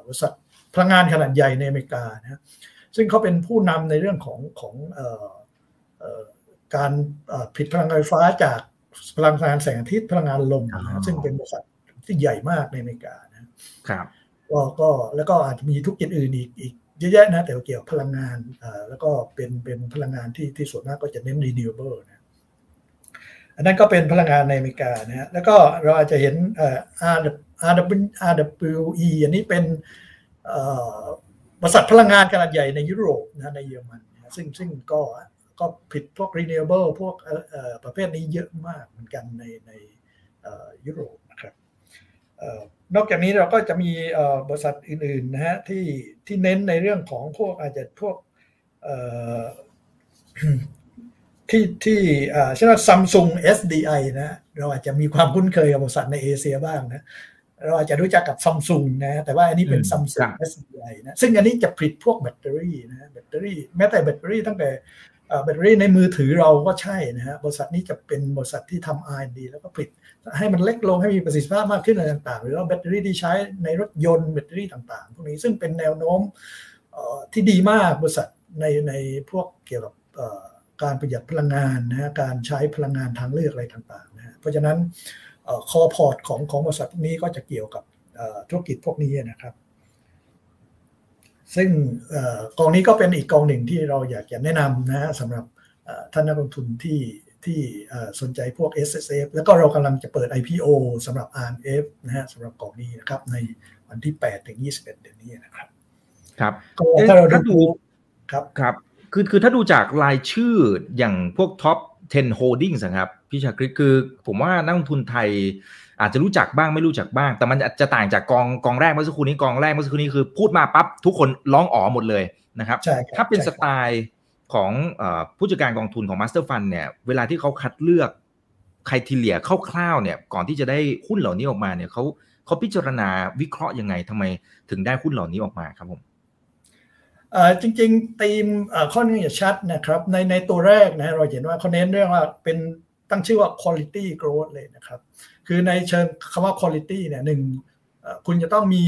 [SPEAKER 2] บริษัทพลังงานขนาดใหญ่ในอเมริกานะซึ่งเขาเป็นผู้นำในเรื่องของของ การผลิตพลังงานไฟฟ้าจากพลังงานแสงอาทิตย์พลังงานลมนะซึ่งเป็นบริษัทที่ใหญ่มากในอเมริกา
[SPEAKER 1] ครับ
[SPEAKER 2] ก็ก็แล้วก็อาจจะมีทุกอย่างอื่นอีกอีกเยอะแยะนะแต่เกี่ยวพลังงานอ่าแล้วก็เป็นเป็นพลังงานที่ที่ส่วนมากก็จะเน้น renewable นะอันนั้นก็เป็นพลังงานในอเมริกานะฮะแล้วก็เราอาจจะเห็นเอ่อ RWE อันนี้เป็นบริษัทพลังงานขนาดใหญ่ในยุโรปนะในเยอรมันนะซึ่งซึ่งก็ ก็ผิดพวก renewable พวกประเภทนี้เยอะมากเหมือนกันในในยุโรปนะครับนอกจากนี้เราก็จะมีบริษัทอื่นๆนะฮะที่ที่เน้นในเรื่องของพวกอาจจะพวกที่ที่เช่นว่าซัมซุง SDI นะเราอาจจะมีความคุ้นเคยกับบริษัทในเอเชียบ้างนะเราอาจจะรู้จักกับซัมซุงนะแต่ว่าอันนี้เป็นซัมซุง SDI นะซึ่งอันนี้จะผลิตพวกแบตเตอรี่นะแบตเตอรี่แม้แต่แบตเตอรี่ตั้งแต่ แบตเตอรี่ในมือถือเราก็ใช่นะฮะบริษัทนี้จะเป็นบริษัทที่ทำ R&D แล้วก็ผลิตให้มันเล็กลงให้มีประสิทธิภาพมากขึ้นอะไรต่างๆ หรือว่าแบตเตอรี่ที่ใช้ในรถยนต์แบตเตอรี่ต่างๆ พวกนี้ซึ่งเป็นแนวโน้มที่ดีมากบริษัทในในพวกเกี่ยวกับการประหยัดพลังงานนะฮะการใช้พลังงานทางเลือกอะไรต่างๆนะฮะเพราะฉะนั้นคอพอร์ตของของบริษัทพวกนี้ก็จะเกี่ยวกับธุรกิจพวกนี้นะครับ ซึ่งกองนี้ก็เป็นอีกกองหนึ่งที่เราอยากจะแนะนำนะฮะสำหรับท่านนักลงทุนที่ที่สนใจพวก S S F แล้วก็เรากำลังจะเปิด IPO สำหรับ R F นะฮะสำหรับกองนี้นะครับในวันที่ 8 ถึง 21 เดือนนี้นะครับ
[SPEAKER 1] ครับ
[SPEAKER 2] ก็ถ้าเราดูครับ
[SPEAKER 1] ครับคือคือถ้าดูจากรายชื่ออย่างพวกท็อป 10 holdings ครับ พี่ชาคริตคือผมว่านักลงทุนไทย อาจจะรู้จักบ้างไม่รู้จักบ้าง แต่มันจะต่างจากกองกองแรกเมื่อสักครู่นี้กองแรกเมื่อสักครู่นี้คือ พูดมาปั๊บทุกคนร้องอ๋อหมดเลยนะครับ
[SPEAKER 2] ใช่ครับ
[SPEAKER 1] ถ้าเป็น
[SPEAKER 2] ใช่ครับส
[SPEAKER 1] ไตล์ของเอ่อผู้จัดการกองทุนของ master fund เนี่ยเวลาที่เขาคัดเลือก criteriaคร่าวๆเนี่ยก่อนที่จะได้หุ้นเหล่านี้ออกมาเนี่ยเขาเขาพิจารณาวิเคราะห์ยังไงทำไมถึงได้หุ้นเหล่านี้ออกมาครับผม
[SPEAKER 2] เอ่อจริงๆธีมเอ่อข้อนี้จะชัดนะครับในในตัวแรกนะเราเห็นว่าเขาเน้นเรื่องว่าเป็นตั้งชื่อว่า quality growth เลยนะครับ คือในเชิงคำว่า quality เนี่ยหนึ่งคุณจะต้องมี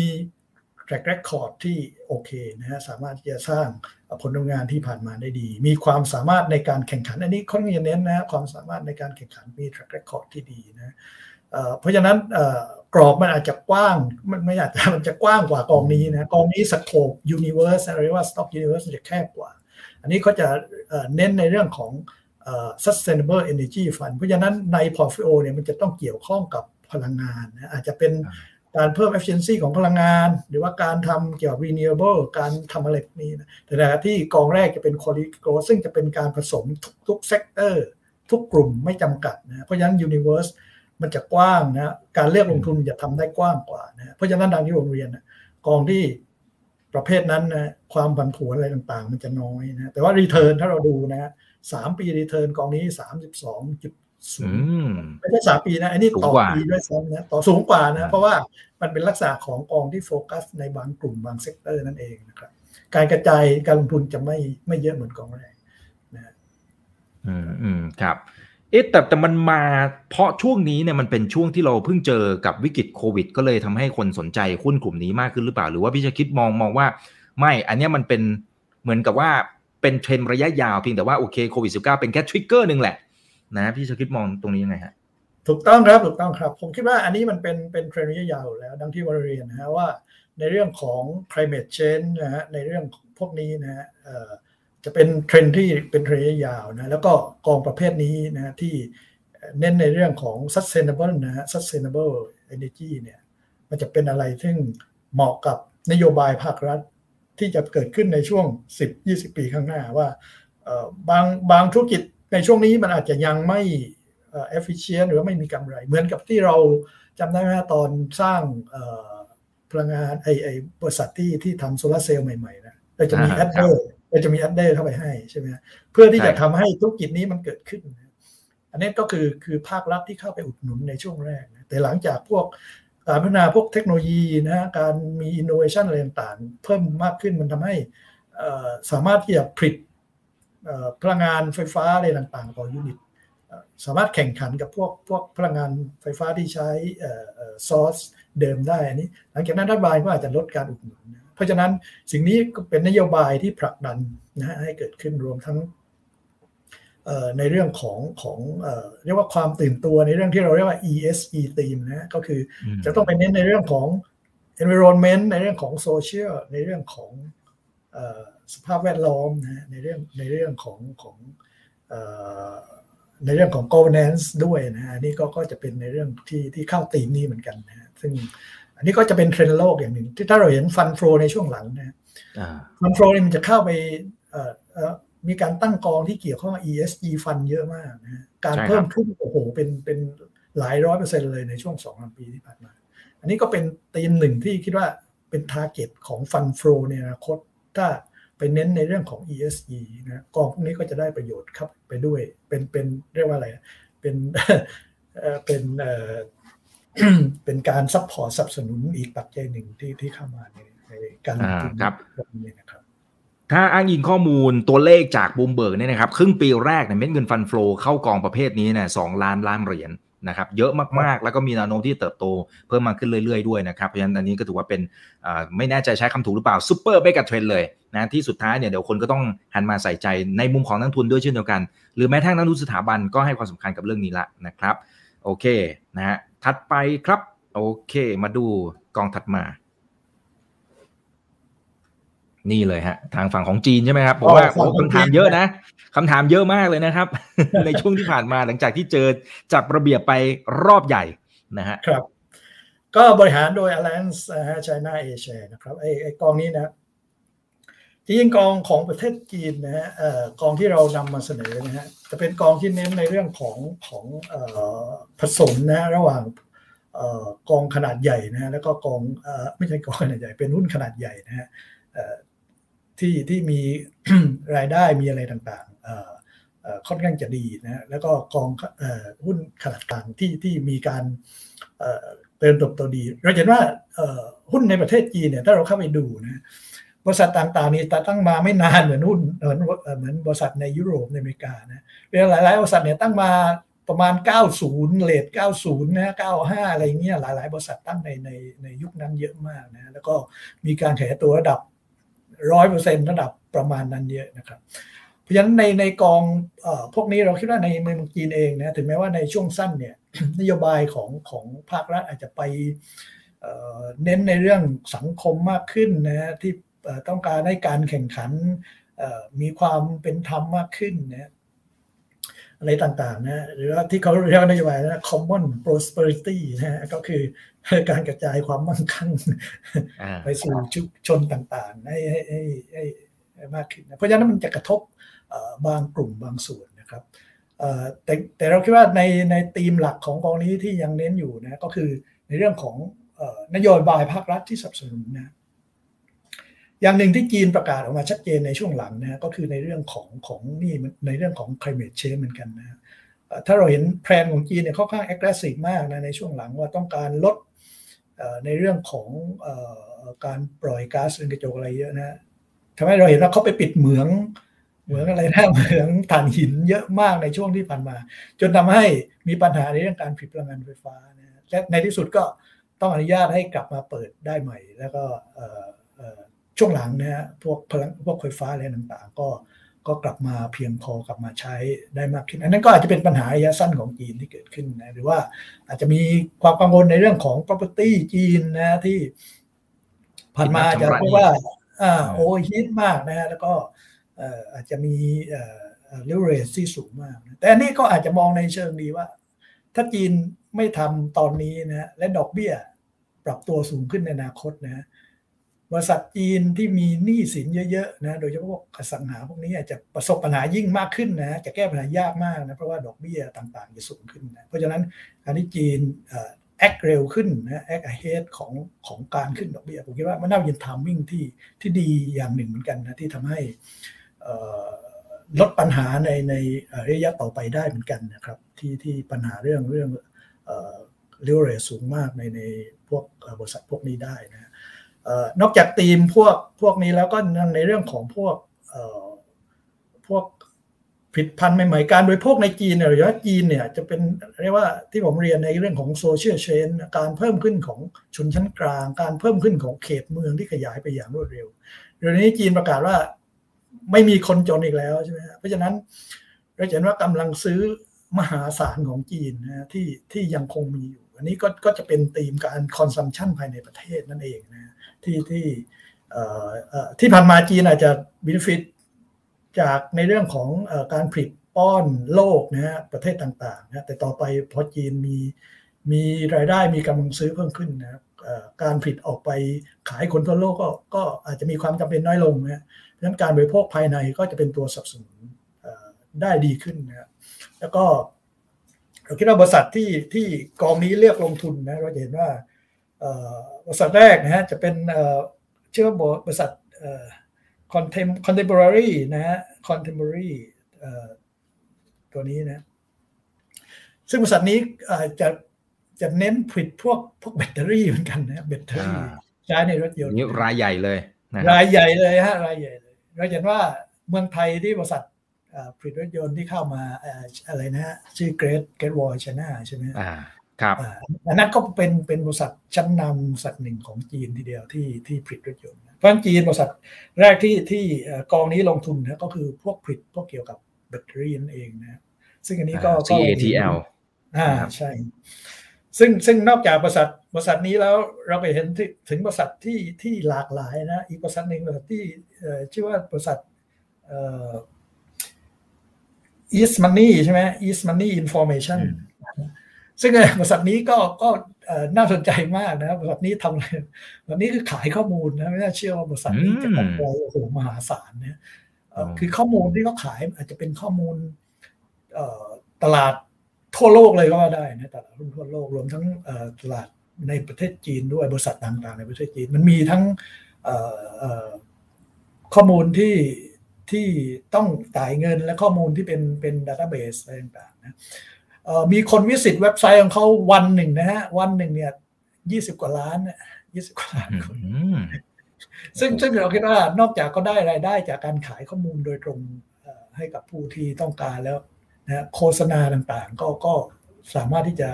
[SPEAKER 2] track record ที่โอเคนะฮะสามารถที่จะสร้างผลงานที่ผ่านมาได้ดี มีความสามารถในการแข่งขัน อันนี้ค่อนข้างจะเน้นนะฮะความสามารถในการแข่งขันมี track record ที่ดีนะเพราะฉะนั้นกรอบมันอาจจะกว้างมันไม่อาจจะมันจะกว้างกว่ากองนี้นะกองนี้สโคป universe เรียกว่า stock universe จะแคบกว่า อันนี้เขาจะเน้นในเรื่องของ sustainable energy fund เพราะฉะนั้นใน portfolio เนี่ยมันจะต้องเกี่ยวข้องกับพลังงานนะอาจจะเป็น
[SPEAKER 1] อ่า
[SPEAKER 2] การเพิ่ม efficiency ของพลังงาน หรือว่าการทำเกี่ยวกับ renewable การทำอะไรพวกนี้นะแต่ในขณะที่กองแรกจะเป็น quality growth ซึ่งจะเป็นการผสมทุกทุก sector ทุกกลุ่มไม่จำกัดนะเพราะฉะนั้น universe มันจะกว้างนะการเลือกลงทุนจะทำได้กว้างกว่านะเพราะฉะนั้นดังที่ผมเรียนนะกองที่ประเภทนั้นนะความผันผวนอะไรต่างๆ มันจะน้อยนะแต่ว่า return ถ้าเราดูนะ สามปี return กองนี้สามสิบสองจุดศูนย์ อื
[SPEAKER 1] ม
[SPEAKER 2] ไม่ใช่สามปีนะอันนี้
[SPEAKER 1] สูง
[SPEAKER 2] ต่อก
[SPEAKER 1] ว่า
[SPEAKER 2] ปีด้วยซ้ำนะต่อสูงกว่า
[SPEAKER 1] อ่า
[SPEAKER 2] นะ เพราะว่ามันเป็นลักษณะของกองที่โฟกัสในบางกลุ่มบาง sector นั่นเองนะครับ การกระจายการลงทุนจะไม่ไม่เยอะเหมือนกองแรกนะ
[SPEAKER 1] อืมอืมครับเอ๊ะแต่แต่มันมาเพราะช่วงนี้เนี่ยมันเป็นช่วงที่เราเพิ่งเจอกับวิกฤตโควิด ก็เลยทำให้คนสนใจหุ้นกลุ่มนี้มากขึ้นหรือเปล่า หรือว่าพี่ชาคริตมองมองว่า ไม่อันเนี้ยมันเป็นเหมือนกับว่า เป็นเทรนด์ระยะยาวเพียงแต่ว่าโอเคโควิด-19 เป็นแค่ trigger หนึ่งแหละนะพี่ชาคริตมองตรงนี้ยังไงฮะ
[SPEAKER 2] ถูกต้องครับถูกต้องครับ ผมคิดว่าอันนี้มันเป็นเป็นเทรนด์ระยะยาวแล้วดังที่ผมเรียนนะฮะว่าในเรื่องของ climate change นะฮะในเรื่องพวกนี้นะฮะจะเป็นเทรนที่เป็นเทรนระยะยาวนะแล้วก็กองประเภทนี้นะฮะที่เน้นในเรื่องของ sustainable นะฮะ sustainable energy เนี่ยมันจะเป็นอะไรซึ่งเหมาะกับนโยบายภาครัฐ ที่จะเกิดขึ้นในช่วง 10-20 ปีข้างหน้าว่าเอ่อบางบางธุรกิจในช่วงนี้มันอาจจะยังไม่เอ่อ efficient หรือว่าไม่มีกำไร เหมือนกับที่เราจำได้ไหมฮะตอนสร้างเอ่อพลังงานไอไอบริษัทที่ที่ทำโซลาร์เซลล์ใหม่ๆนะเราจะมี
[SPEAKER 1] อ่า
[SPEAKER 2] adder
[SPEAKER 1] ครั
[SPEAKER 2] เด
[SPEAKER 1] บ
[SPEAKER 2] อร์เราจะมี adder เข้าไปให้ใช่ไหมฮะเพื่อที่
[SPEAKER 1] ใช่
[SPEAKER 2] จะทำให้ธุรกิจนี้มันเกิดขึ้นนะอันนี้ก็คือคือภาครัฐที่เข้าไปอุดหนุนในช่วงแรกนะแต่หลังจากพวก การพัฒนาพวกเทคโนโลยีนะฮะการมีอินโนเวชันอะไรต่างๆ เพิ่มมากขึ้นมันทำให้สามารถที่จะผลิตพลังงานไฟฟ้าอะไรต่างๆ ต่อ unitสามารถแข่งขันกับพวกพวกพลังงานไฟฟ้าที่ใช้ซอสเดิมได้อันนี้ หลังจากนั้นรัฐบาลก็อาจจะลดการอุดหนุน เพราะฉะนั้นสิ่งนี้ก็เป็นนโยบายที่ผลักดันนะให้เกิดขึ้นรวมทั้ง ในเรื่องของของเอ่อเรียกว่าความตื่นตัวในเรื่องที่เราเรียกว่า ESG theme นะฮะก็คือ
[SPEAKER 1] อืม
[SPEAKER 2] จะต้องไปเน้นในเรื่องของ environment ในเรื่องของ social ในเรื่องของเอ่อสภาพแวดล้อมนะฮะในเรื่องในเรื่องของของเอ่อในเรื่องของ governance ด้วยนะฮะอันนี่ก็ก็จะเป็นในเรื่องที่ที่เข้าธีมนี้เหมือนกันนะฮะซึ่งอันนี้ก็จะเป็นเทรนด์โลกอย่างหนึ่งที่ถ้าเราเห็น fund flow ในช่วงหลังนะฮะ
[SPEAKER 1] อ่า
[SPEAKER 2] fund flow นี่มันจะเข้าไปเอ่อเอ่อ มีการตั้งกองที่เกี่ยวข้องกับ ESG ฟันเยอะมากนะฮะการ
[SPEAKER 1] ใช่ครับ
[SPEAKER 2] เพิ่มขึ้นโอ้โหเป็นเป็นหลายร้อยเปอร์เซ็นต์เลยในช่วงสองสามปีที่ผ่านมา อันนี้ก็เป็นธีมหนึ่งที่คิดว่าเป็น target ของ fund flowในอนาคต ถ้าไปเน้นในเรื่องของ ESG นะกองพวกนี้ก็จะได้ประโยชน์ครับไปด้วยเป็นเป็นเรียกว่าอะไรนะเป็นเอ่อเป็นเอ่อเป็นการ support สนับสนุนอีกปัจจัยหนึ่งที่ที่เข้ามาในในการลงทุน
[SPEAKER 1] อ่าครับ
[SPEAKER 2] แบบนี้นะครับ
[SPEAKER 1] ถ้าอ้างอิงข้อมูลตัวเลขจากบูมเบิร์กเนี่ยนะครับครึ่งปีแรกเนี่ยเม็ดเงิน fund flow เข้ากองประเภทนี้เนี่ยสองล้านล้านเหรียญนะครับเยอะมากๆ แล้วก็มีแนวโน้มที่เติบโตเพิ่มมาขึ้นเรื่อยๆด้วยนะครับเพราะฉะนั้นอันนี้ก็ถือว่าเป็นไม่แน่ใจใช้คำถูกหรือเปล่า super mega trend เลยนะที่สุดท้ายเนี่ยเดี๋ยวคนก็ต้องหันมาใส่ใจในมุมของนักทุนด้วยเช่นเดียวกัน หรือแม้ทั้งนักทุนสถาบันก็ให้ความสำคัญกับเรื่องนี้ละนะครับโอเคนะฮะถัดไปครับโอเค มาดูกองถัดมา นี่เลยฮะ ทางฝั่งของจีนใช่ไหมครับผมว่า
[SPEAKER 2] อ๋อฝั่งของ
[SPEAKER 1] คำถาม
[SPEAKER 2] จีน
[SPEAKER 1] เยอะนะคำถามเยอะมากเลยนะครับ ในช่วงที่ผ่านมาหลังจากที่เจอจับระเบียบไปรอบใหญ่นะฮะ
[SPEAKER 2] ครับ ก็บริหารโดย Alliance นะฮะ China Asia นะครับไอ้ไอ้กองนี้นะจริงๆกองของประเทศจีนนะฮะเอ่อกองที่เรานำมาเสนอนะฮะจะเป็นกองที่เน้นในเรื่องของของเอ่อผสมนะฮะระหว่างกองขนาดใหญ่นะฮะแล้วก็กองไม่ใช่กองขนาดใหญ่เป็นหุ้นขนาดใหญ่นะฮะ ที่ที่มีรายได้มีอะไรต่างๆค่อนข้างจะดีนะแล้วก็กองหุ้นขนาดกลางที่ที่มีการเติมเติบโตดี เราเห็นว่าหุ้นในประเทศจีนเนี่ยถ้าเราเข้าไปดูนะบริษัทต่างๆนี่ตั้งมาไม่นานเหมือนหุ้นเหมือนเหมือนบริษัทในยุโรปในอเมริกานะหลายๆบริษัทเนี่ยตั้งมาประมาณ 90 เลท90 นะ 95 อะไรเงี้ย หลาย ๆ บริษัทตั้งในในในยุคนั้นเยอะมากนะ แล้วก็มีการขยายตัวระดับ ร้อยเปอร์เซ็นต์ระดับประมาณนั้นเยอะนะครับ เพราะฉะนั้นในในกองอพวกนี้เราคิดว่าในเมืองจีนเองนะถึงแม้ว่าในช่วงสั้นเนี่ยนโยบายของของภาครัฐอาจจะไปเน้นในเรื่องสังคมมากขึ้นนะที่ต้องการให้การแข่งขันมีความเป็นธรรมมากขึ้นนะอะไรต่างๆนะหรือว่าที่เขาเรียกนโยบายนะ common prosperity นะก็คือ การกระจายความมั่งคั่งไปสู่ชุมชนต่างๆให้ให้ให้ให้มากขึ้นเพราะฉะนั้นมันจะกระทบบางกลุ่มบางส่วนนะครับแต่แต่เราคิดว่าในในธีมหลักของกองนี้ที่ยังเน้นอยู่นะก็คือในเรื่องของนโยบายภาครัฐที่สนับสนุนนะอย่างหนึ่งที่จีนประกาศออกมาชัดเจนในช่วงหลังนะก็คือในเรื่องของของนี่ในเรื่องของ climate change เหมือนกันนะถ้าเราเห็นแพลนของจีนเนี่ยค่อนข้าง aggressive มากนะในช่วงหลังว่าต้องการลด ในเรื่องของการปล่อยก๊าซเรือนกระจกอะไรเยอะนะทำให้เราเห็นว่าเขาไปปิดเหมืองเหมืองอะไรนะเหมืองถ่านหินเยอะมากในช่วงที่ผ่านมา จนทำให้มีปัญหาในเรื่องการผลิตพลังงานไฟฟ้านะและในที่สุดก็ต้องอนุญาตให้กลับมาเปิดได้ใหม่ แล้วก็ช่วงหลังนะฮะพวกพลังพวกไฟฟ้าอะไรต่างๆ ก็ ก็กลับมาเพียงพอกลับมาใช้ได้มากขึ้น อันนั้นก็อาจจะเป็นปัญหาระยะสั้นของจีนที่เกิดขึ้นนะหรือว่าอาจจะมีความกังวลในเรื่องของ property จีนนะที่ผ่านมาจะพบว่าอ่าโอ้ฮิตมากนะแล้วก็อาจจะมีเรเวอที่สูงมาก แต่อันนี้ก็อาจจะมองในเชิงดีว่า ถ้าจีนไม่ทำตอนนี้นะและดอกเบี้ยปรับตัวสูงขึ้นในอนาคตนะ บริษัทจีนที่มีหนี้สินเยอะๆนะโดยเฉพาะพวกอสังหาพวกนี้อาจจะประสบปัญหายิ่งมากขึ้นนะจะแก้ปัญหายากมากนะเพราะว่าดอกเบี้ยต่างๆจะสูงขึ้นนะเพราะฉะนั้นการที่จีน act เร็วขึ้นนะ act ahead ของของการขึ้นดอกเบี้ยผมคิดว่ามันน่าเป็น timing ที่ที่ดีอย่างหนึ่งเหมือนกันนะที่ทำให้ลดปัญหาในในระยะต่อไปได้เหมือนกันนะครับ ที่ที่ปัญหาเรื่องเรื่องเรียลเรสูงมากในในพวกบริษัทพวกนี้ได้นะ นอกจากธีมพวกพวกนี้แล้วก็ในเรื่องของพวกพวกผิดพันธุ์ใหม่ๆการโดยพวกในจีนเนี่ยหรือว่าจีนเนี่ยจะเป็นเรียกว่าที่ผมเรียนในเรื่องของโซเชียลเชนการเพิ่มขึ้นของชนชั้นกลาง การเพิ่มขึ้นของเขตเมืองที่ขยายไปอย่างรวดเร็วเดี๋ยวนี้จีนประกาศว่าไม่มีคนจนอีกแล้วใช่ไหมเพราะฉะนั้นเราเห็นว่ากำลังซื้อมหาศาลของจีนนะที่ที่ยังคงมีอยู่ อันนี้ก็ก็จะเป็นธีมการ consumption ภายในประเทศนั่นเองนะ ที่ที่ที่ผ่านมาจีนอาจจะ benefit จากในเรื่องของการผลิตป้อนโลกนะฮะประเทศต่างๆนะแต่ต่อไปพอจีนมีมีรายได้มีกำลังซื้อเพิ่มขึ้นนะการผลิตออกไปขายคนทั่วโลกก็ก็อาจจะมีความจำเป็นน้อยลงนะดังนั้นการบริโภคภายในก็จะเป็นตัวสนับสนุนได้ดีขึ้นนะแล้วก็เราคิดว่าบริษัทที่ที่กองนี้เลือกลงทุนนะเราจะเห็นว่า บริษัทแรกนะฮะจะเป็นชื่อว่าบริษัท contemporary นะฮะ contemporary ตัวนี้นะ ซึ่งบริษัทนี้จะจะเน้นผลิตพวกพวกแบตเตอรี่เหมือนกันนะแบตเตอรี่ใช้ในรถยนต์
[SPEAKER 1] นี่รายใหญ่เลย
[SPEAKER 2] รายใหญ่เลยฮะรายใหญ่เลยเราเห็นว่าเมืองไทยที่บริษัทผลิตรถยนต์ที่เข้ามาอะไรนะฮะชื่อเกรดเกรดวอลชนะใช่ไหม
[SPEAKER 1] อ่า ครับ
[SPEAKER 2] อันนั้นก็เป็นเป็นบริษัทชั้นนำสัตว์หนึ่งของจีนทีเดียวที่ที่ผลิตรถยนต์เพราะจีนบริษัทแรกที่ที่กองนี้ลงทุนนะก็คือพวกผลิตพวกเกี่ยวกับแบตเตอรี่นั่นเองนะซึ่งอันนี้ก็
[SPEAKER 1] CATL
[SPEAKER 2] อ่าใช่ ซึ่งซึ่งนอกจากบริษัทบริษัทนี้แล้วเราไปเห็นถึงบริษัทที่ที่หลากหลายนะอีกบริษัทหนึ่งบริษัทที่ชื่อว่าบริษัท East Money ใช่ไหม East Money Information ซึ่งบริษัทนี้ก็ก็น่าสนใจมากนะบริษัทนี้ทำอะไรบริษัทนี้คือขายข้อมูลนะไม่น่าเชื่อว่าบริษัทนี้จะกำไรโอ้โหมหาศาลเนี่ยคือข้อมูลที่เขาขายอาจจะเป็นข้อมูลตลาดททั่วโลกเลยก็ว่าได้นะตลาดหุ้นทั่วโลกรวมทั้งตลาดในประเทศจีนด้วยบริษัทต่างๆในประเทศจีนมันมีทั้งข้อมูลที่ที่ต้องจ่ายเงินและข้อมูลที่เป็นเป็นดัตต้าเบสอะไรต่างๆนะ มีคนวิสิตเว็บไซต์ของเขาวันหนึ่งนะฮะ วันหนึ่งเนี่ยยี่สิบกว่าล้านยี่สิบกว่าล้านคนซึ่งซึ่งเราคิดว่านอกจากก็ได้รายได้จากการขายข้อมูลโดยตรงให้กับผู้ที่ต้องการแล้วนะโฆษณาต่างๆ ก็ก็สามารถที่จะ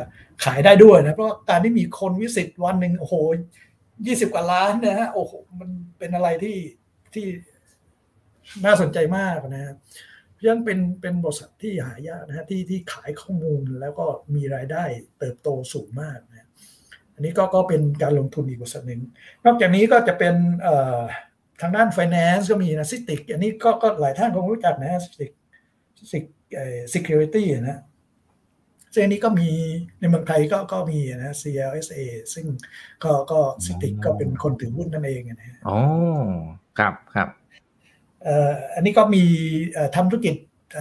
[SPEAKER 2] ขายได้ด้วยนะ เพราะการที่มีคนวิสิตวันหนึ่งโอ้โหยี่สิบกว่าล้านนะฮะโอ้โหมันเป็นอะไรที่ที่น่าสนใจมากนะ เพราะฉะนั้นเป็นเป็นบริษัทที่หายากนะฮะที่ที่ขายข้อมูลแล้วก็มีรายได้เติบโตสูงมากนะอันนี้ก็ก็เป็นการลงทุนอีกบริษัทหนึ่งนอกจากนี้ก็จะเป็นทางด้าน finance ก็มีนะ CITIC อันนี้ก็ก็หลายท่านคงรู้จักนะ CITIC ซิกเอ่อ security นะซึ่งอันนี้ก็มีในเมืองไทยก็ก็มีนะ CLSA ซึ่งก็ก็ CITIC ก็เป็นคนถือหุ้นนั่นเองนะ
[SPEAKER 1] อ๋อครับครับ
[SPEAKER 2] อันนี้ก็มีทำธุรกิจ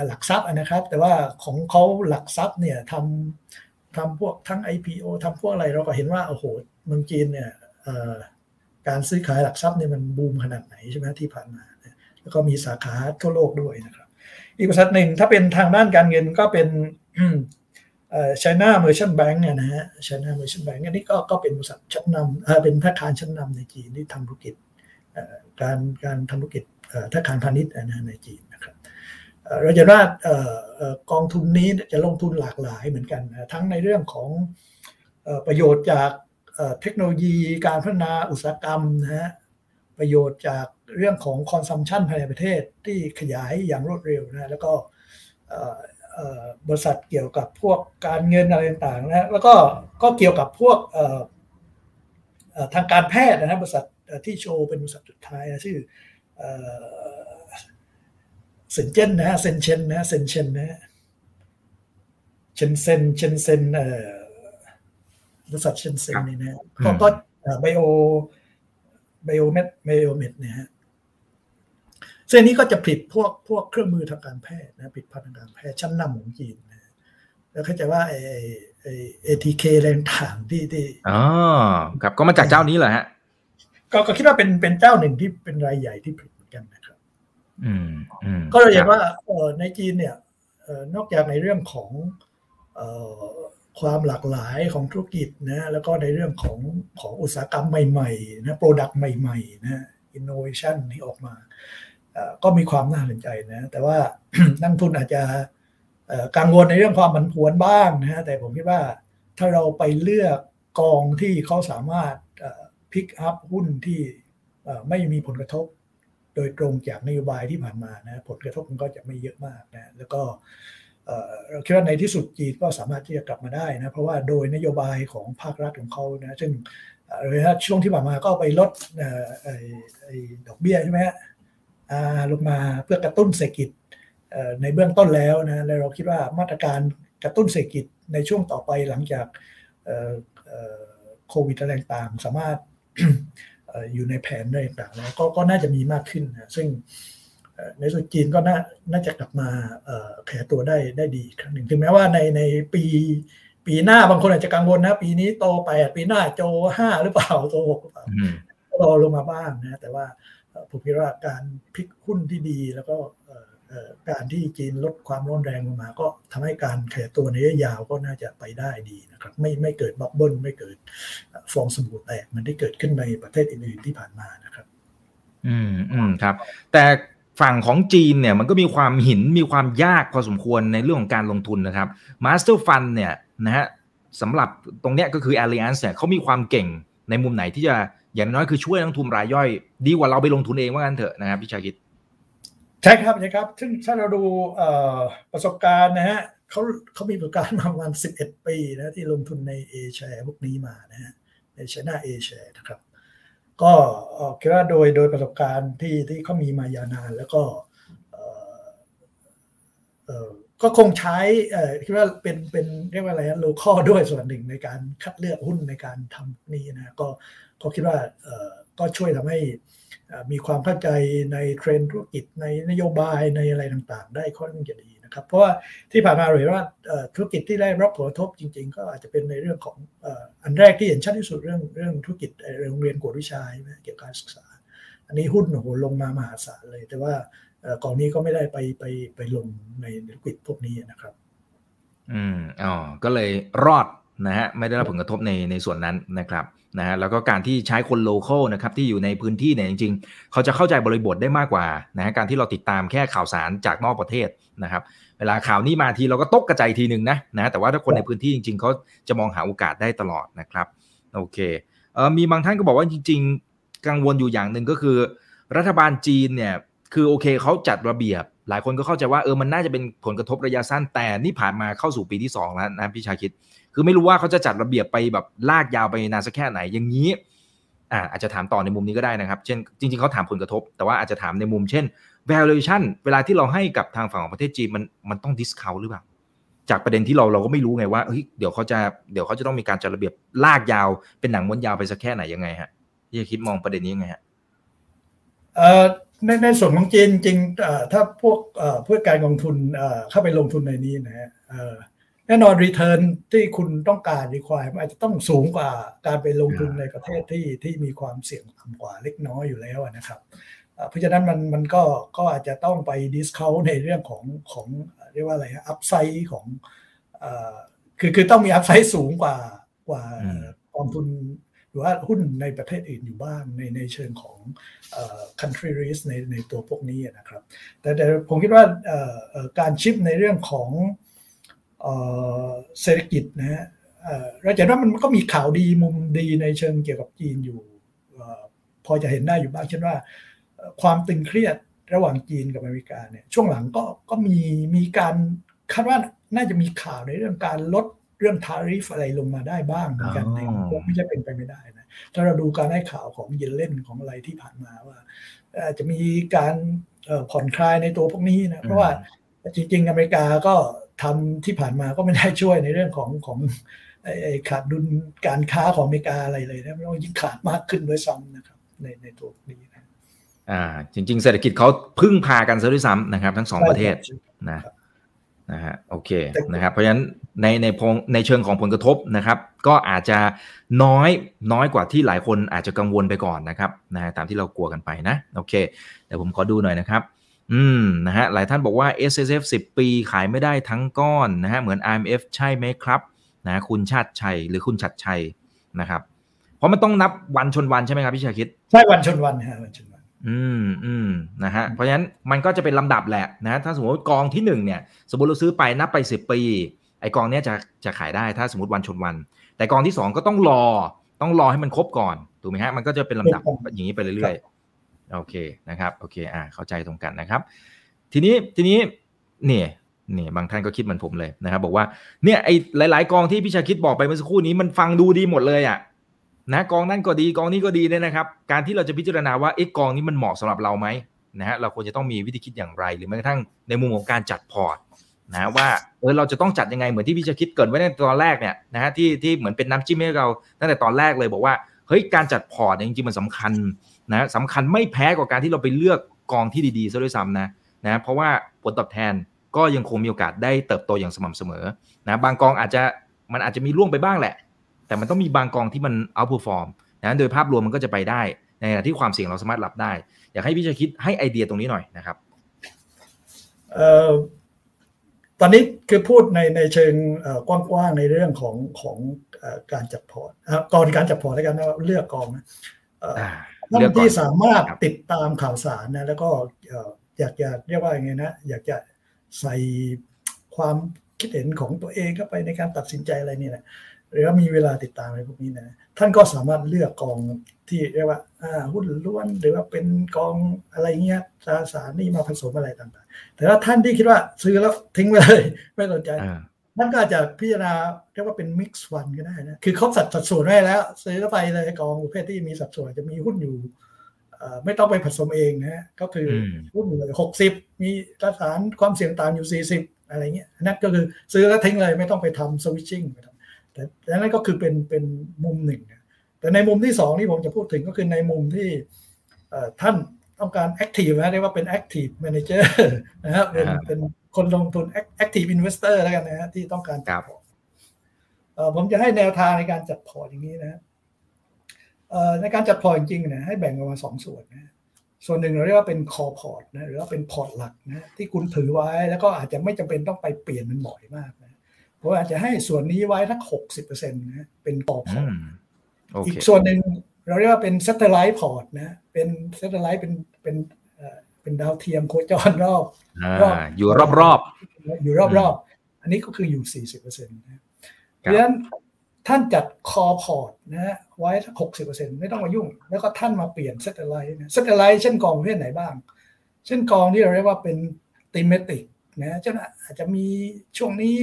[SPEAKER 2] หลักทรัพย์นะครับ แต่ว่าของเขาหลักทรัพย์เนี่ยทำทำพวกทั้ง IPO ทำพวกอะไรเราก็เห็นว่าโอ้โหเมืองจีนเนี่ยการซื้อขายหลักทรัพย์เนี่ยมันบูมขนาดไหนใช่ไหมที่ผ่านมา แล้วก็มีสาขาทั่วโลกด้วยนะครับ อีกบริษัทหนึ่งถ้าเป็นทางด้านการเงินก็เป็น China Merchant Bank เนี่ยนะฮะ China Merchant Bank อันนี้ก็ก็เป็นบริษัทชั้นนำเป็นธนาคารชั้นนำในจีนที่ทำธุรกิจการการทำธุรกิจ ธนาคารพาณิชย์ในจีนนะครับเราจะว่ากองทุนนี้จะลงทุนหลากหลายเหมือนกัน ทั้งในเรื่องของประโยชน์จากเทคโนโลยีการพัฒนาอุตสาหกรรมนะฮะประโยชน์จากเรื่องของคอนซัมชันภายในประเทศที่ขยายอย่างรวดเร็วนะแล้วก็บริษัทเกี่ยวกับพวกการเงินอะไรต่างๆนะแล้วก็ก็เกี่ยวกับพวกทางการแพทย์นะบริษัทที่โชว์เป็นบริษัทสุดท้ายนะชื่อ เซนเจนนะเซนเชนนะเซนเชนนะเชนเซนเชนเซนบริษัทเชนเซนนี่นะก็ก็ไบโอไบโอเมดไบโอเมดเนี่ยฮะเส้นนี้ก็จะผลิตพวกพวกเครื่องมือทางการแพทย์นะผลิตภัณฑ์ทางการแพทย์ชั้นนำของจีนนะแล้วเข้าใจว่าไอไอเอทีเคแรงถ่างที่ที่
[SPEAKER 1] อ๋อครับก็มาจากเจ้านี้เหรอฮะ
[SPEAKER 2] ก็ก็คิดว่าเป็นเป็นเจ้าหนึ่งที่เป็นรายใหญ่ที่ผลิตเหมือนกันนะครับ
[SPEAKER 1] อืมอืม
[SPEAKER 2] ก็เราเห็นว่าเออในจีนเนี่ยเออนอกจากในเรื่องของเอ่อความหลากหลายของธุรกิจนะแล้วก็ในเรื่องของของอุตสาหกรรมใหม่ๆนะ product ใหม่ๆนะอินโนเวชันที่ออกมาก็มีความน่าสนใจนะ แต่ว่านักลงทุนอาจจะกังวลในเรื่องความผันผวนบ้างนะฮะแต่ผมคิดว่าถ้าเราไปเลือกกองที่เขาสามารถ พิกอัพหุ้นที่ไม่มีผลกระทบ โดยตรงจากนโยบายที่ผ่านมานะผลกระทบมันก็จะไม่เยอะมากนะแล้วก็เราคิดว่าในที่สุดจีนก็สามารถที่จะกลับมาได้นะเพราะว่าโดยนโยบายของภาครัฐของเขานะซึ่งช่วงที่ผ่านมาก็ไปลดดอกเบี้ยใช่ไหมฮะลงมาเพื่อกระตุ้นเศรษฐกิจในเบื้องต้นแล้วนะและเราคิดว่ามาตรการกระตุ้นเศรษฐกิจในช่วงต่อไปหลังจากโควิดอะไรต่างสามารถ อยู่ในแผนอะไรต่างแล้วก็ก็น่าจะมีมากขึ้นนะซึ่งในส่วนจีนก็น่าน่าจะกลับมาแข็ตัวได้ได้ดีครั้งหนึ่งถึงแม้ว่าในในปีปีหน้าบางคนอาจจะกังวลนะ ปีนี้โตแปดปีหน้าโจห้าหรือเปล่าโตหกหรือเปล่ารอลงมาบ้างนะแต่ว่าผมคิดว่าการ pick หุ้นที่ดีแล้วก็ การที่จีนลดความร้อนแรงลงมา ก็ทำให้การขยายตัวในระยะยาวก็น่าจะไปได้ดีนะครับ ไม่ไม่เกิด bubble ไม่เกิดฟองสบู่แตกมันได้เกิดขึ้นในประเทศอื่นๆที่ผ่านมานะครับ
[SPEAKER 1] อืมอืมครับ แต่ฝั่งของจีนเนี่ยมันก็มีความหินมีความยากพอสมควรในเรื่องของการลงทุนนะครับ master fund เนี่ยนะฮะสำหรับตรงเนี้ยก็คือ Alliance เนี่ยเขามีความเก่งในมุมไหนที่จะอย่างน้อยคือช่วยนักทุนรายย่อย ดีกว่าเราไปลงทุนเองว่างั้นเถอะนะครับพี่ชาคิด
[SPEAKER 2] ใช่ครับใช่ครับซึ่งถ้าเราดูประสบการณ์นะฮะเขาเขามีประสบการณ์มาประมาณสิบเอ็ดปีนะที่ลงทุนในเอแชร์พวกนี้มานะฮะในชน่าเอแชร์นะครับ ก็คิดว่าโดยโดยประสบการณ์ที่ที่เขามีมายาวนานแล้วก็ก็คงใช้เออคิดว่าเป็นเป็นเรียกว่าอะไรนะโลคอด้วยส่วนหนึ่งในการคัดเลือกหุ้นในการทำนี้นะก็ก็คิดว่าเออก็ช่วยทำให้ มีความเข้าใจในเทรนด์ธุรกิจในนโยบายในอะไรต่างๆ ได้ค่อนข้างจะดีนะครับเพราะว่าที่ผ่านมาเราเห็นว่าธุรกิจที่ได้รับผลกระทบจริง ๆ ก็อาจจะเป็นในเรื่องของอันแรกที่เห็นชัดที่สุดเรื่องเรื่องธุรกิจโรงเรียนกวดวิชาเกี่ยวกับการศึกษา อันนี้หุ้นโหลงมามหาศาลเลย แต่ว่ากองนี้ก็ไม่ได้ไปไปไปลงในธุรกิจพวกนี้นะครับ
[SPEAKER 1] อืมอ๋อก็เลยรอด นะฮะไม่ได้รับผลกระทบในในส่วนนั้นนะครับนะฮะแล้วก็การที่ใช้คนโลเคอลนะครับที่อยู่ในพื้นที่เนี่ยจริง ๆ เขาจะเข้าใจบริบทได้มากกว่านะฮะการที่เราติดตามแค่ข่าวสารจากนอกประเทศนะครับเวลาข่าวนี้มาทีเราก็ตกกระจายทีหนึ่งนะนะแต่ว่าถ้าคนในพื้นที่จริง ๆเขาจะมองหาโอกาสได้ตลอดนะครับโอเคเออมีบางท่านก็บอกว่าจริง ๆ กังวลอยู่อย่างหนึ่งก็คือ รัฐบาลจีนเนี่ยคือโอเคเขาจัดระเบียบ หลายคนก็เข้าใจว่าเออมันน่าจะเป็นผลกระทบระยะสั้นแต่นี่ผ่านมาเข้าสู่ปีที่2แล้วนะพี่ชาคิด คือไม่รู้ว่าเขาจะจัดระเบียบไปแบบลากยาวไปนานสักแค่ไหนอย่างนี้อ่าอาจจะถามต่อในมุมนี้ก็ได้นะครับ เช่นจริง ๆเขาถามผลกระทบ แต่ว่าอาจจะถามในมุมเช่น valuation เวลาที่เราให้กับทางฝั่งของประเทศจีนมันมันต้อง discount หรือเปล่าจากประเด็นที่เราเราก็ไม่รู้ไงว่าเฮ้ยเดี๋ยวเขาจะเดี๋ยวเขาจะต้องมีการจัดระเบียบลากยาวเป็นหนังม้วนยาวไปสักแค่ไหนยังไงฮะพี่ชาคริตมองประเด็นนี้ยังไงฮะ
[SPEAKER 2] เอ่อในในส่วนของจีนจริงถ้าพวกเพื่อการลงทุนเข้าไปลงทุนในนี้นะฮะ แน่นอน return ที่คุณต้องการ require มันอาจจะต้องสูงกว่าการไปลงทุนในประเทศที่ที่มีความเสี่ยงต่ำกว่าเล็กน้อยอยู่แล้วนะครับเพราะฉะนั้นมันมันก็ก็อาจจะต้องไป discover ในเรื่องของของเรียกว่าอะไร upside ของคือคือต้องมีอัพไซด์สูงกว่ากว่ากองทุนรือว่าหุ้นในประเทศอื่นอยู่บ้างในในเชิงของ country risk ในในตัวพวกนี้นะครับ แต่แต่ผมคิดว่าการชิปในเรื่องของ เศรษฐกิจนะฮะเราจะว่ามันก็มีข่าวดีมุมดีในเชิงเกี่ยวกับจีนอยู่พอจะเห็นได้อยู่บ้างเช่นว่า ความตึงเครียดระหว่างจีนกับอเมริกาเนี่ยช่วงหลังก็ก็มีมีการคาดว่าน่าจะมีข่าวในเรื่องการลดเรื่องทาริฟอะไรลงมาได้บ้างเหมือนกันคงไม่ใช่เป็นไปไม่ได้นะถ้าเราดูการให้ข่าวของเยนเล่นของอะไรที่ผ่านมาว่าจะมีการผ่อนคลายในตัวพวกนี้นะเพราะว่าจริงๆอเมริกาก็ ทำที่ผ่านมาก็ไม่ได้ช่วยในเรื่องของของขาดดุลการค้าของอเมริกาอะไรเลยนะไม่ต้องยิ่งขาดมากขึ้นด้วยซ้ำนะครับในในตัวนี้นะ
[SPEAKER 1] อ่า จริง ๆ เศรษฐกิจเขาพึ่งพากันซะด้วยซ้ำนะครับ ทั้งสองประเทศนะนะฮะโอเคนะครับ เพราะฉะนั้นในในพงในเชิงของผลกระทบนะครับ ก็อาจจะน้อยน้อยกว่าที่หลายคนอาจจะกังวลไปก่อนนะครับนะฮะตามที่เรากลัวกันไปนะ โอเคเดี๋ยวผมขอดูหน่อยนะครับ อืมนะฮะหลายท่านบอกว่า S S F 10 ปีขายไม่ได้ทั้งก้อนนะฮะเหมือน I M F ใช่ไหมครับนะคุณชาติชัยหรือคุณชัดชัยนะครับ เพราะมันต้องนับวันชนวันใช่ไหมครับพี่ชาคิด
[SPEAKER 2] ใช่วันชนวันฮะวันชนวัน
[SPEAKER 1] อืมอืมนะฮะเพราะฉะนั้นมันก็จะเป็นลำดับแหละนะถ้าสมมติกองที่หนึ่งเนี่ย สมมติเราซื้อไปนับไปสิบปี ไอกองเนี้ยจะจะขายได้ถ้าสมมติวันชนวัน แต่กองที่สองก็ต้องรอต้องรอให้มันครบก่อนถูกไหมฮะมันก็จะเป็นลำดับอย่างนี้ไปเรื่อยๆ โอเคนะครับโอเคอ่าเข้าใจตรงกันนะครับ ทีนี้ทีนี้เนี่ยเนี่ยบางท่านก็คิดเหมือนผมเลยนะครับ บอกว่าเนี่ยไอ้หลาย ๆ กองที่พี่ชาคริตบอกไปเมื่อสักครู่นี้มันฟังดูดีหมดเลยอะนะกองนั่นก็ดีกองนี้ก็ดีเนี่ยนะครับ การที่เราจะพิจารณาว่าเอ๊ะกองนี้มันเหมาะสำหรับเราไหมนะฮะเราควรจะต้องมีวิธีคิดอย่างไร หรือแม้กระทั่งในมุมของการจัดพอร์ตนะว่าเออเราจะต้องจัดยังไงเหมือนที่พี่ชาคริตเกริ่นไว้ในตอนแรกเนี่ยนะฮะที่ที่เหมือนเป็นน้ำจิ้มให้เราตั้งแต่ตอนแรกเลยบอกว่าเฮ้ยการจัดพอร์ตจริงๆมันสำคัญ นะสำคัญไม่แพ้กับการที่เราไปเลือกกองที่ดีๆซะด้วยซ้ำนะนะเพราะว่าผลตอบแทนก็ยังคงมีโอกาสได้เติบโตอย่างสม่ำเสมอนะบางกองอาจจะมันอาจจะมีร่วงไปบ้างแหละ แต่มันต้องมีบางกองที่มัน outperform นะโดยภาพรวมมันก็จะไปได้ในขณะที่ความเสี่ยงเราสามารถรับได้ อยากให้พี่ชาคริตให้ไอเดียตรงนี้หน่อยนะครับ
[SPEAKER 2] เอ่อตอนนี้คือพูดในในเชิงกว้างๆในเรื่องของของการจัดพอร์ตก่อนการจัดพอร์ตแล้วการเลือกกองนะ ท่านที่สามารถติดตามข่าวสารนะ แล้วก็อยากจะเรียกว่าอย่างไงนะ อยากจะใส่ความคิดเห็นของตัวเองเข้าไปในการตัดสินใจอะไรนี่แหละหรือว่ามีเวลาติดตามอะไรพวกนี้นะ ท่านก็สามารถเลือกกองที่เรียกว่าหุ้นล้วนหรือว่าเป็นกองอะไรเงี้ยตราสารนี่มาผสมอะไรต่างๆ แต่ว่าท่านที่คิดว่าซื้อแล้วทิ้งไปเลยไม่สนใจ ท่านก็อาจจะพิจารณาเรียกว่าเป็นมิกซ์วันก็ได้นะ คือเขาสัดสัดส่วนไว้แล้ว ซื้อไปเลยกองประเภทที่มีสัดส่วนจะมีหุ้นอยู่ไม่ต้องไปผสมเองนะก็คือหุ้นหกสิบมีตราสารความเสี่ยงต่ำอยู่สี่สิบอะไรเงี้ยนั่นก็คือซื้อแล้วทิ้งเลยไม่ต้องไปทำ switching แต่นั่นก็คือเป็นเป็นมุมหนึ่ง แต่ในมุมที่สองที่ผมจะพูดถึงก็คือในมุมที่ท่านต้องการ active นะเรียกว่าเป็น active manager นะครับเป็นเป็น คนลงทุน active investor แล้วกันนะฮะที่ต้องการจัดพอร์ตผมจะให้แนวทางในการจัดพอร์ตอย่างนี้นะในการจัดพอร์ตจริงๆเนี่ยให้แบ่งออกมาสองส่วนนะส่วนหนึ่งเราเรียกว่าเป็น core port นะหรือว่าเป็นพอร์ตหลักนะที่คุณถือไว้แล้วก็อาจจะไม่จำเป็นต้องไปเปลี่ยนมันบ่อยมากนะผมอาจจะให้ส่วนนี้ไว้สักหกสิบเปอร์เซ็นต์นะเป็น core port อีกส่วนหนึ่งเราเรียกว่าเป็น satellite port นะ เป็น satellite เป็นเป็น เป็นดาวเทียมโคจรรอบ
[SPEAKER 1] รอบอยู่รอบรอบ
[SPEAKER 2] อยู่รอบรอบอันนี้ก็คืออยู่สี่สิบเปอร์เซ็นต์นะเพราะฉะนั้นท่านจัด core port นะฮะไว้หกสิบเปอร์เซ็นต์ไม่ต้องมายุ่ง แล้วก็ท่านมาเปลี่ยน satellite satellite เช่นกองประเภทไหนบ้าง เช่นกองที่เราเรียกว่าเป็น thematic นะเช่นอาจจะมีช่วงนี้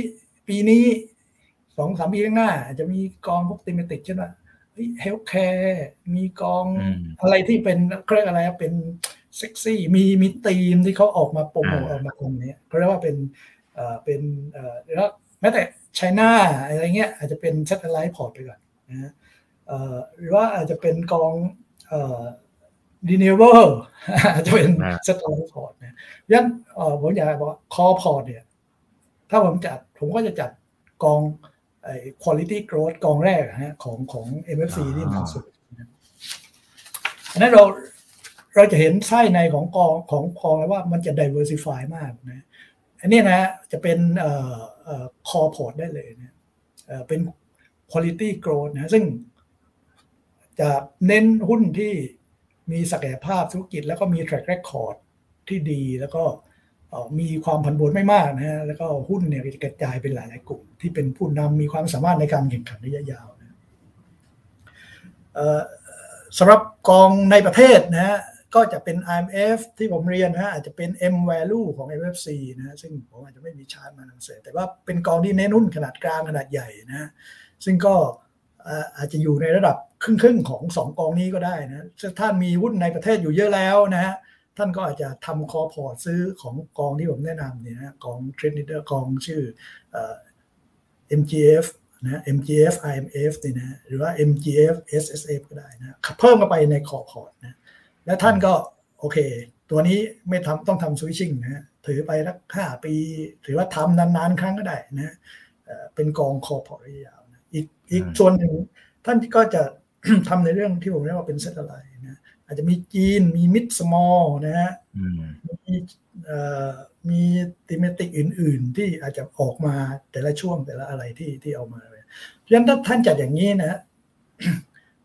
[SPEAKER 2] ปีนี้สองสามปีข้างหน้า อาจจะมีกองพวก thematic เช่นว่า healthcare มีกองอะไรที่เป็นเรียกอะไรเป็น เซ็กซี่มีมีธีมที่เขาออกมาโปรโมทออกมาตรงนี้เขาเรียกว่าเป็นเอ่อเป็นเอ่อแล้วแม้แต่ China อะไรเงี้ยอาจจะเป็น satellite port ไปก่อนนะหรือว่าอาจจะเป็นกองเอ่อ renewable อาจจะเป็น satellite port นะอย่างผมอยากบอก core port เนี่ยถ้าผมจัดผมก็จะจัดกองไอ้ quality growth กองแรกฮะของของ MFC ที่มันสุดอันนั้นเรา เราจะเห็นไส้ในของกองของกองแล้วว่ามันจะ diversify มากนะอันนี้นะจะเป็นเอ่อเอ่อ core port ได้เลยนะเอ่อเป็น quality growth นะซึ่งจะเน้นหุ้นที่มีศักยภาพธุรกิจ แล้วก็มี track record ที่ดีแล้วก็มีความผันผวนไม่มากนะฮะแล้วก็หุ้นเนี่ยกระจายเป็นหลายๆกลุ่ม ที่เป็นผู้นำมีความสามารถในการแข่งขันระยะยาวนะสำหรับกองในประเทศนะฮะ ก็จะเป็น IMF ที่ผมเรียนนะอาจจะเป็น M-VALUE ของ MFC นะฮะซึ่งผมอาจจะไม่มีชาร์ตมานำเสนอแต่ว่าเป็นกองที่เน้นหุ้นขนาดกลางขนาดใหญ่นะ ซึ่งก็อาจจะอยู่ในระดับครึ่งๆของสองกองนี้ก็ได้นะถ้ามีหุ้นในประเทศอยู่เยอะแล้วนะฮะท่านก็อาจจะทำ core port ซื้อของกองที่ผมแนะนำเนี่ยนะกองเทรนด์เดอร์กองชื่อ MGF นะ MGF RMF นี่นะหรือว่า MGF SSF ก็ได้นะเพิ่มเข้าไปใน core port นะ แล้วท่านก็โอเค ตัวนี้ไม่ทำต้องทำ switching นะถือไปสักห้าปี ถือว่าทำนานๆ ครั้งก็ได้นะเป็นกอง core port ระยะยาวนะอีกอีกส่วนหนึ่งท่านก็จะทำในเรื่องที่ผมเรียกว่าเป็น satellite นะอาจจะมีจีนมี mid small นะฮะมีมี thematic อื่น ๆ ที่อาจจะออกมาแต่ละช่วงแต่ละอะไรที่ที่เอามาเพราะฉะนั้นถ้าท่านจัดอย่างนี้นะ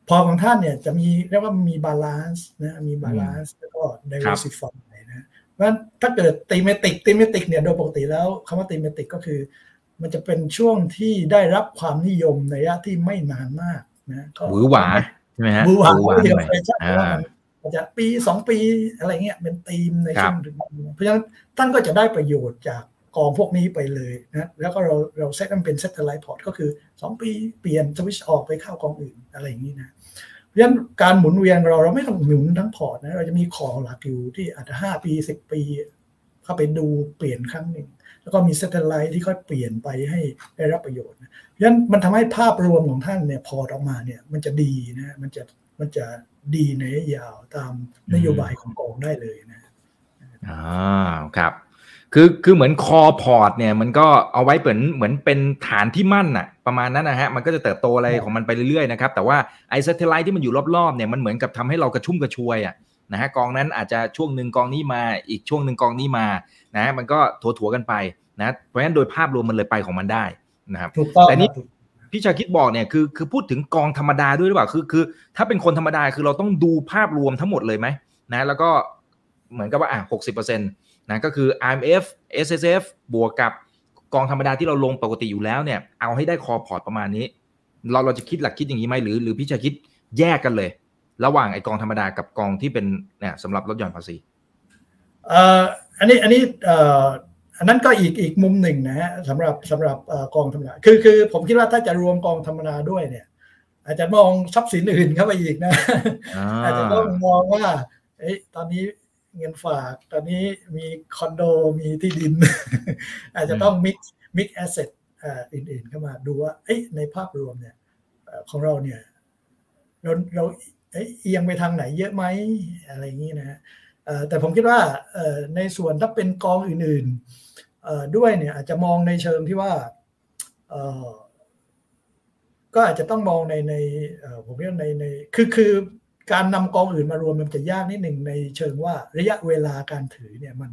[SPEAKER 2] พอร์ตของท่านเนี่ยจะมีเรียกว่ามี balance นะมี balance แล้วก็ diversify นะเพราะฉะนั้นถ้าเกิด thematic thematic เนี่ยโดยปกติแล้วคำว่า thematic ก็คือ มันจะเป็นช่วงที่ได้รับความนิยมในระยะที่ไม่นานมากนะ
[SPEAKER 1] ก็หวือหวาใช่ไหมฮะ
[SPEAKER 2] หวือหวาเดียวไปใช่อาจจะปีสองปีอะไรเงี้ยเป็นธีมในช่วงถึงเพราะฉะนั้นท่านก็จะได้ประโยชน์จาก กองพวกนี้ไปเลยนะแล้วก็เราเราเซตมันเป็น satellite port ก็คือ 2 ปีเปลี่ยนสวิชออกไปเข้ากองอื่นอะไรอย่างนี้นะเพราะฉะนั้นการหมุนเวียนเราเราไม่ต้องหมุนทั้งพอร์ตนะเราจะมี core หลักอยู่ที่อาจจะห้าปีสิบปีเข้าไปดูเปลี่ยนครั้งหนึ่งแล้วก็มี satellite ที่ค่อยเปลี่ยนไปให้ได้รับประโยชน์นะเพราะฉะนั้นมันทำให้ภาพรวมของท่านเนี่ยพอออกมาเนี่ยมันจะดีนะมันจะมันจะดีในระยะยาวตามนโยบายของกองได้เลยนะ
[SPEAKER 1] อ่าครับ คือคือเหมือน core port เนี่ยมันก็เอาไว้เหมือนเหมือนเป็นฐานที่มั่นอะประมาณนั้นนะฮะมันก็จะเติบโตอะไรของมันไปเรื่อยๆนะครับแต่ว่าไอ satellite ที่มันอยู่รอบๆเนี่ยมันเหมือนกับทำให้เรากระชุ่มกระชวยอะนะฮะกองนั้นอาจจะช่วงหนึ่งกองนี้มาอีกช่วงหนึ่งกองนี้มานะฮะมันก็ถัวๆกันไปนะเพราะฉะนั้นโดยภาพรวมมันเลยไปของมันได้นะครับแต่นี้พี่ชาคิดบอกเนี่ยคือคือพูดถึงกองธรรมดาด้วยหรือเปล่าคือคือ ถ้าเป็นคนธรรมดาคือเราต้องดูภาพรวมทั้งหมดเลยไหมนะแล้วก็เหมือนกับว่าอะหกสิบเปอร์เซ็นต์ นะก็คือ IMF SSF บวกกับกองธรรมดาที่เราลงปกติอยู่แล้วเนี่ยเอาให้ได้คอพอร์ตประมาณนี้ เราเราจะคิดหลักคิดอย่างนี้ไหมหรือหรือพี่จะคิดแยกกันเลย ระหว่างไอกองธรรมดากับกองที่เป็นเนี่ยสำหรับลดหย่อนภาษี
[SPEAKER 2] เอ่ออันนี้อันนี้เอ่ออันนั้นก็อีกอีกมุมหนึ่งนะฮะสำหรับสำหรับกองธรรมดาคือคือผมคิดว่าถ้าจะรวมกองธรรมดาด้วยเนี่ย อาจจะมองทรัพย์สินอื่นเข้าไปอีกนะอาจจะต้องมองว่าเอ้ยตอนนี้ เงินฝาก ตอนนี้มีคอนโดมีที่ดิน อาจจะต้อง mix mix asset อื่นๆเข้ามาดูว่าเอ้ยในภาพรวมเนี่ยของเราเนี่ยเราเราเอียงไปทางไหนเยอะไหมอะไรอย่างนี้นะฮะแต่ผมคิดว่าในส่วนถ้าเป็นกองอื่นๆด้วยเนี่ยอาจจะมองในเชิงที่ว่าก็อาจจะต้องมองในในผมเรียกในในคือคือ การนำกองอื่นมารวมมันจะยากนิดหนึ่งในเชิงว่าระยะเวลาการถือเนี่ยมัน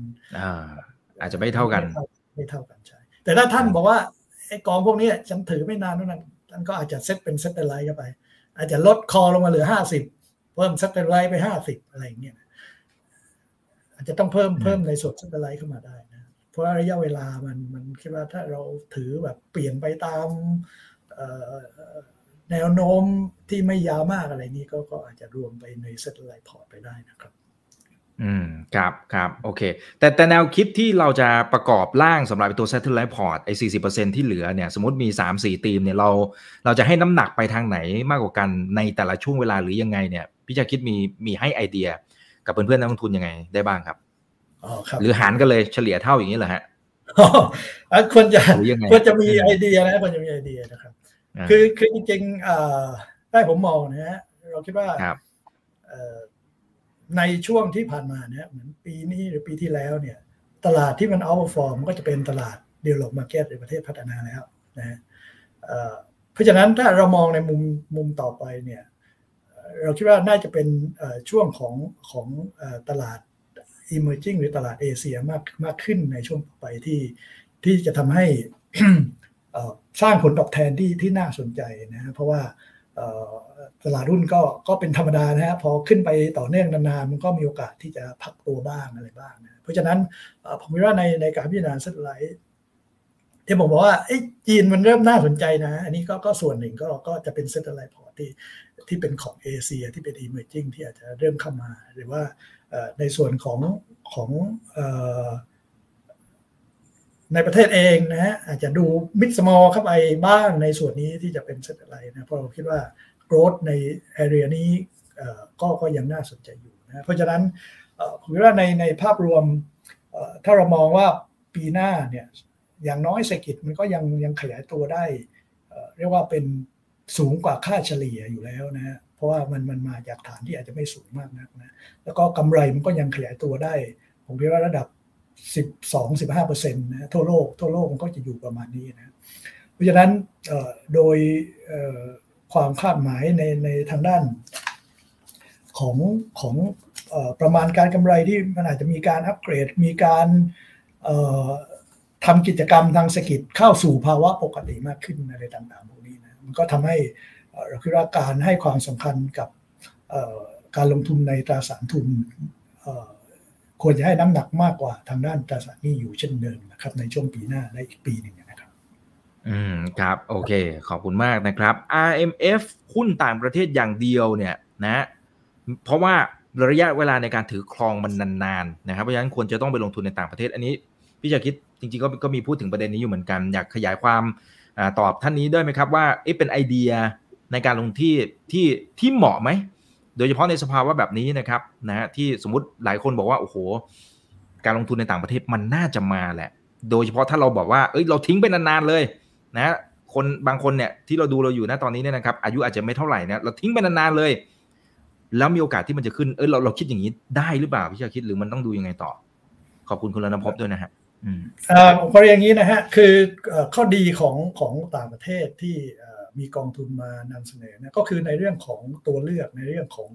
[SPEAKER 1] อาจจะไม่เท่ากัน
[SPEAKER 2] ไม่เท่ากันใช่แต่ถ้าท่านบอกว่าไอ้กองพวกนี้ฉันถือไม่นานนั้นท่านก็อาจจะเซตเป็น satellite เข้าไป อาจจะลด core ลงมาเหลือห้าสิบเพิ่ม satellite ไปห้าสิบอะไรอย่างเงี้ยอาจจะต้องเพิ่มเพิ่มในส่วน satellite เข้ามาได้นะเพราะระยะเวลามันมันคิดว่าถ้าเราถือแบบเปลี่ยนไปตาม แนวโน้มที่ไม่ยาวมากอะไรนี้ก็ก็อาจจะรวมไปใน satellite port ไปได้นะครับ
[SPEAKER 1] อืมครับครับโอเค แต่แต่แนวคิดที่เราจะประกอบร่างสำหรับตัว Satellite Port ไอ้สี่สิบเปอร์เซ็นต์ที่เหลือเนี่ย สมมติมีสามสี่ธีมเนี่ยเรา เราจะให้น้ำหนักไปทางไหนมากกว่ากันในแต่ละช่วงเวลาหรือยังไงเนี่ยพี่จะคิดมีมีให้ไอเดียกับเพื่อนๆนักลงทุนยังไงได้บ้างครับ
[SPEAKER 2] อ๋อครับ
[SPEAKER 1] หรือหารกันเลยเฉลี่ยเท่าอย่างนี้เหรอฮะ
[SPEAKER 2] ควรจะควรจะมีไอเดียนะควรจะมีไอเดียนะครับ คือคือจริงๆได้ผมมองนะฮะเราคิดว่าในช่วงที่ผ่านมาเนี่ยเหมือนปีนี้หรือปีที่แล้วเนี่ย ตลาดที่มันเอาฟอร์มก็จะเป็นตลาดเดเวลลอปมาร์เก็ตในประเทศพัฒนาแล้วนะเพราะฉะนั้นถ้าเรามองในมุมมุมต่อไปเนี่ยเราคิดว่าน่าจะเป็นช่วงของของตลาด emerging หรือตลาดเอเชียมากมากขึ้นในช่วงต่อไปที่ที่จะทำให้ สร้างผลตอบแทนที่ที่น่าสนใจนะเพราะว่าตลาดหุ้นก็ก็เป็นธรรมดานะฮะพอขึ้นไปต่อเนื่องนานๆมันก็มีโอกาสที่จะพักตัวบ้างอะไรบ้างนะเพราะฉะนั้นผมคิดว่าในในการพิจารณา satellite ที่ผมบอกว่าไอ้จีนมันเริ่มน่าสนใจนะ อันนี้ก็ก็ส่วนหนึ่งก็ก็จะเป็น satellite port ที่ที่เป็นของเอเชียที่เป็น emerging ที่อาจจะเริ่มเข้ามา หรือว่าในส่วนของของ ในประเทศเองนะฮะอาจจะดู mid small เข้าไปบ้างในส่วนนี้ที่จะเป็น satellite นะเพราะเราคิดว่า growth ใน area นี้ก็ก็ยังน่าสนใจอยู่นะเพราะฉะนั้นผมคิดว่าในในภาพรวมถ้าเรามองว่าปีหน้าเนี่ยอย่างน้อยเศรษฐกิจมันก็ยังยังขยายตัวได้เรียกว่าเป็นสูงกว่าค่าเฉลี่ยอยู่แล้วนะฮะเพราะว่ามันมันมาจากฐานที่อาจจะไม่สูงมากนักนะแล้วก็กำไรมันก็ยังขยายตัวได้ ผมคิดว่าระดับ 12-15เปอร์เซ็นต์นะทั่วโลกทั่วโลกมันก็จะอยู่ประมาณนี้นะเพราะฉะนั้นโดยความคาดหมายในในทางด้านของของประมาณการกำไรที่มันอาจจะมีการอัปเกรด มีการทำกิจกรรมทางเศรษฐกิจเข้าสู่ภาวะปกติมากขึ้นอะไรต่างๆพวกนี้นะมันก็ทำให้เราคิดว่าการให้ความสำคัญกับการลงทุนในตราสารทุน ควรจะให้น้ำหนักมากกว่าทางด้านตราสารหนี้อยู่เช่นเดิมนะครับ ในช่วงปีหน้าและอีกปีหนึ่งนะครับ
[SPEAKER 1] อืมครับ โอเค ขอบคุณมากนะครับ RMF หุ้นต่างประเทศอย่างเดียวเนี่ยนะ เพราะว่าระยะเวลาในการถือครองมันนานๆนะครับเพราะฉะนั้นควรจะต้องไปลงทุนในต่างประเทศ อันนี้พี่จะคิดจริงๆก็ก็มีพูดถึงประเด็นนี้อยู่เหมือนกัน อยากขยายความอตอบท่านนี้ด้วยไหมครับว่าเอ๊ะเป็นไอเดียในการลงที่ที่ที่เหมาะไหม โดยเฉพาะในสภาวะแบบนี้นะครับนะฮะที่สมมติหลายคนบอกว่าโอ้โห การลงทุนในต่างประเทศมันน่าจะมาแหละ โดยเฉพาะถ้าเราบอกว่าเอ้ยเราทิ้งไปนานๆเลยนะคนบางคนเนี่ยที่เราดูเราอยู่นะตอนนี้เนี่ยนะครับ อายุอาจจะไม่เท่าไหร่นะเราทิ้งไปนานๆเลย แล้วมีโอกาสที่มันจะขึ้นเออเราเราคิดอย่างนี้ได้หรือเปล่าพี่ชาคิดหรือมันต้องดูยังไงต่อ ขอบคุณคุณรณพบด้วยนะฮะ
[SPEAKER 2] อืมอ่าผมเรียอย่างนี้นะฮะคือข้อดีของของต่างประเทศที่ มีกองทุนมานำเสนอนะก็คือในเรื่องของตัวเลือกในเรื่องของ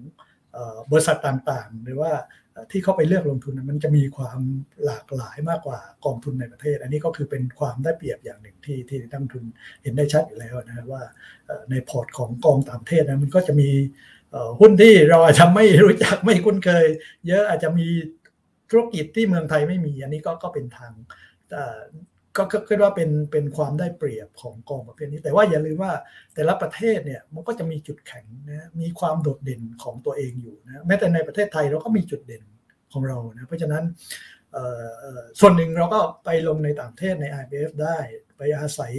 [SPEAKER 2] บริษัทต่างๆ หรือว่าที่เข้าไปเลือกลงทุนมันจะมีความหลากหลายมากกว่ากองทุนในประเทศ อันนี้ก็คือเป็นความได้เปรียบอย่างหนึ่งที่ที่นักทุนเห็นได้ชัดอยู่แล้วนะว่าในพอร์ตของกองต่างประเทศนะมันก็จะมีหุ้นที่เราอาจจะไม่รู้จักไม่คุ้นเคย เยอะอาจจะมีธุรกิจที่เมืองไทยไม่มี อันนี้ก็ก็เป็นทาง ก็คิดว่าเป็นเป็นความได้เปรียบของกองประเภทนี้ แต่ว่าอย่าลืมว่าแต่ละประเทศเนี่ยมันก็จะมีจุดแข็งนะมีความโดดเด่นของตัวเองอยู่นะแม้แต่ในประเทศไทยเราก็มีจุดเด่นของเรานะเพราะฉะนั้นส่วนหนึ่งเราก็ไปลงในต่างประเทศใน IBF ได้ไปอาศัย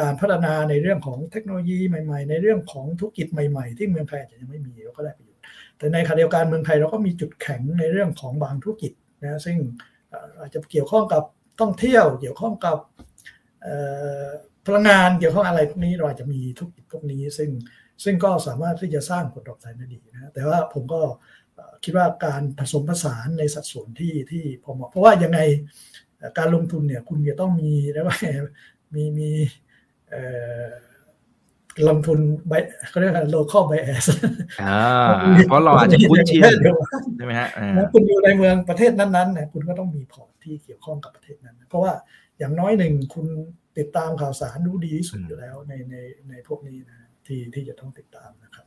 [SPEAKER 2] การพัฒนาในเรื่องของเทคโนโลยีใหม่ ๆ ในเรื่องของธุรกิจใหม่ ๆ ที่เมืองไทยอาจจะยังไม่มีเราก็ได้ประโยชน์แต่ในขณะเดียวกันเมืองไทยเราก็มีจุดแข็งในเรื่องของบางธุรกิจนะซึ่งอาจจะเกี่ยวข้องกับ ท่องเที่ยวเกี่ยวข้องกับพลังงานเกี่ยวข้องอะไรพวกนี้เราจะมีธุรกิจพวกนี้ ซึ่งซึ่งก็สามารถที่จะสร้างผลตอบแทนได้ดีนะแต่ว่าผมก็คิดว่าการผสมผสานในสัดส่วนที่ที่พอเหมาะเพราะว่ายังไงการลงทุนเนี่ยคุณจะต้องมีแล้วว่ามีมี ลงทุนใบเขาเรียกว่า local bias
[SPEAKER 1] อ่าเพราะเราอาจจะคุ้นชินใช่ไหมฮะ
[SPEAKER 2] คุณอยู่ในเมืองประเทศนั้นๆเนี่ยคุณก็ต้องมีพอร์ตที่เกี่ยวข้องกับประเทศนั้น เพราะว่าอย่างน้อยหนึ่งคุณติดตามข่าวสารรู้ดีที่สุดอยู่แล้วในในในพวกนี้นะที่ที่จะต้องติดตามนะครับ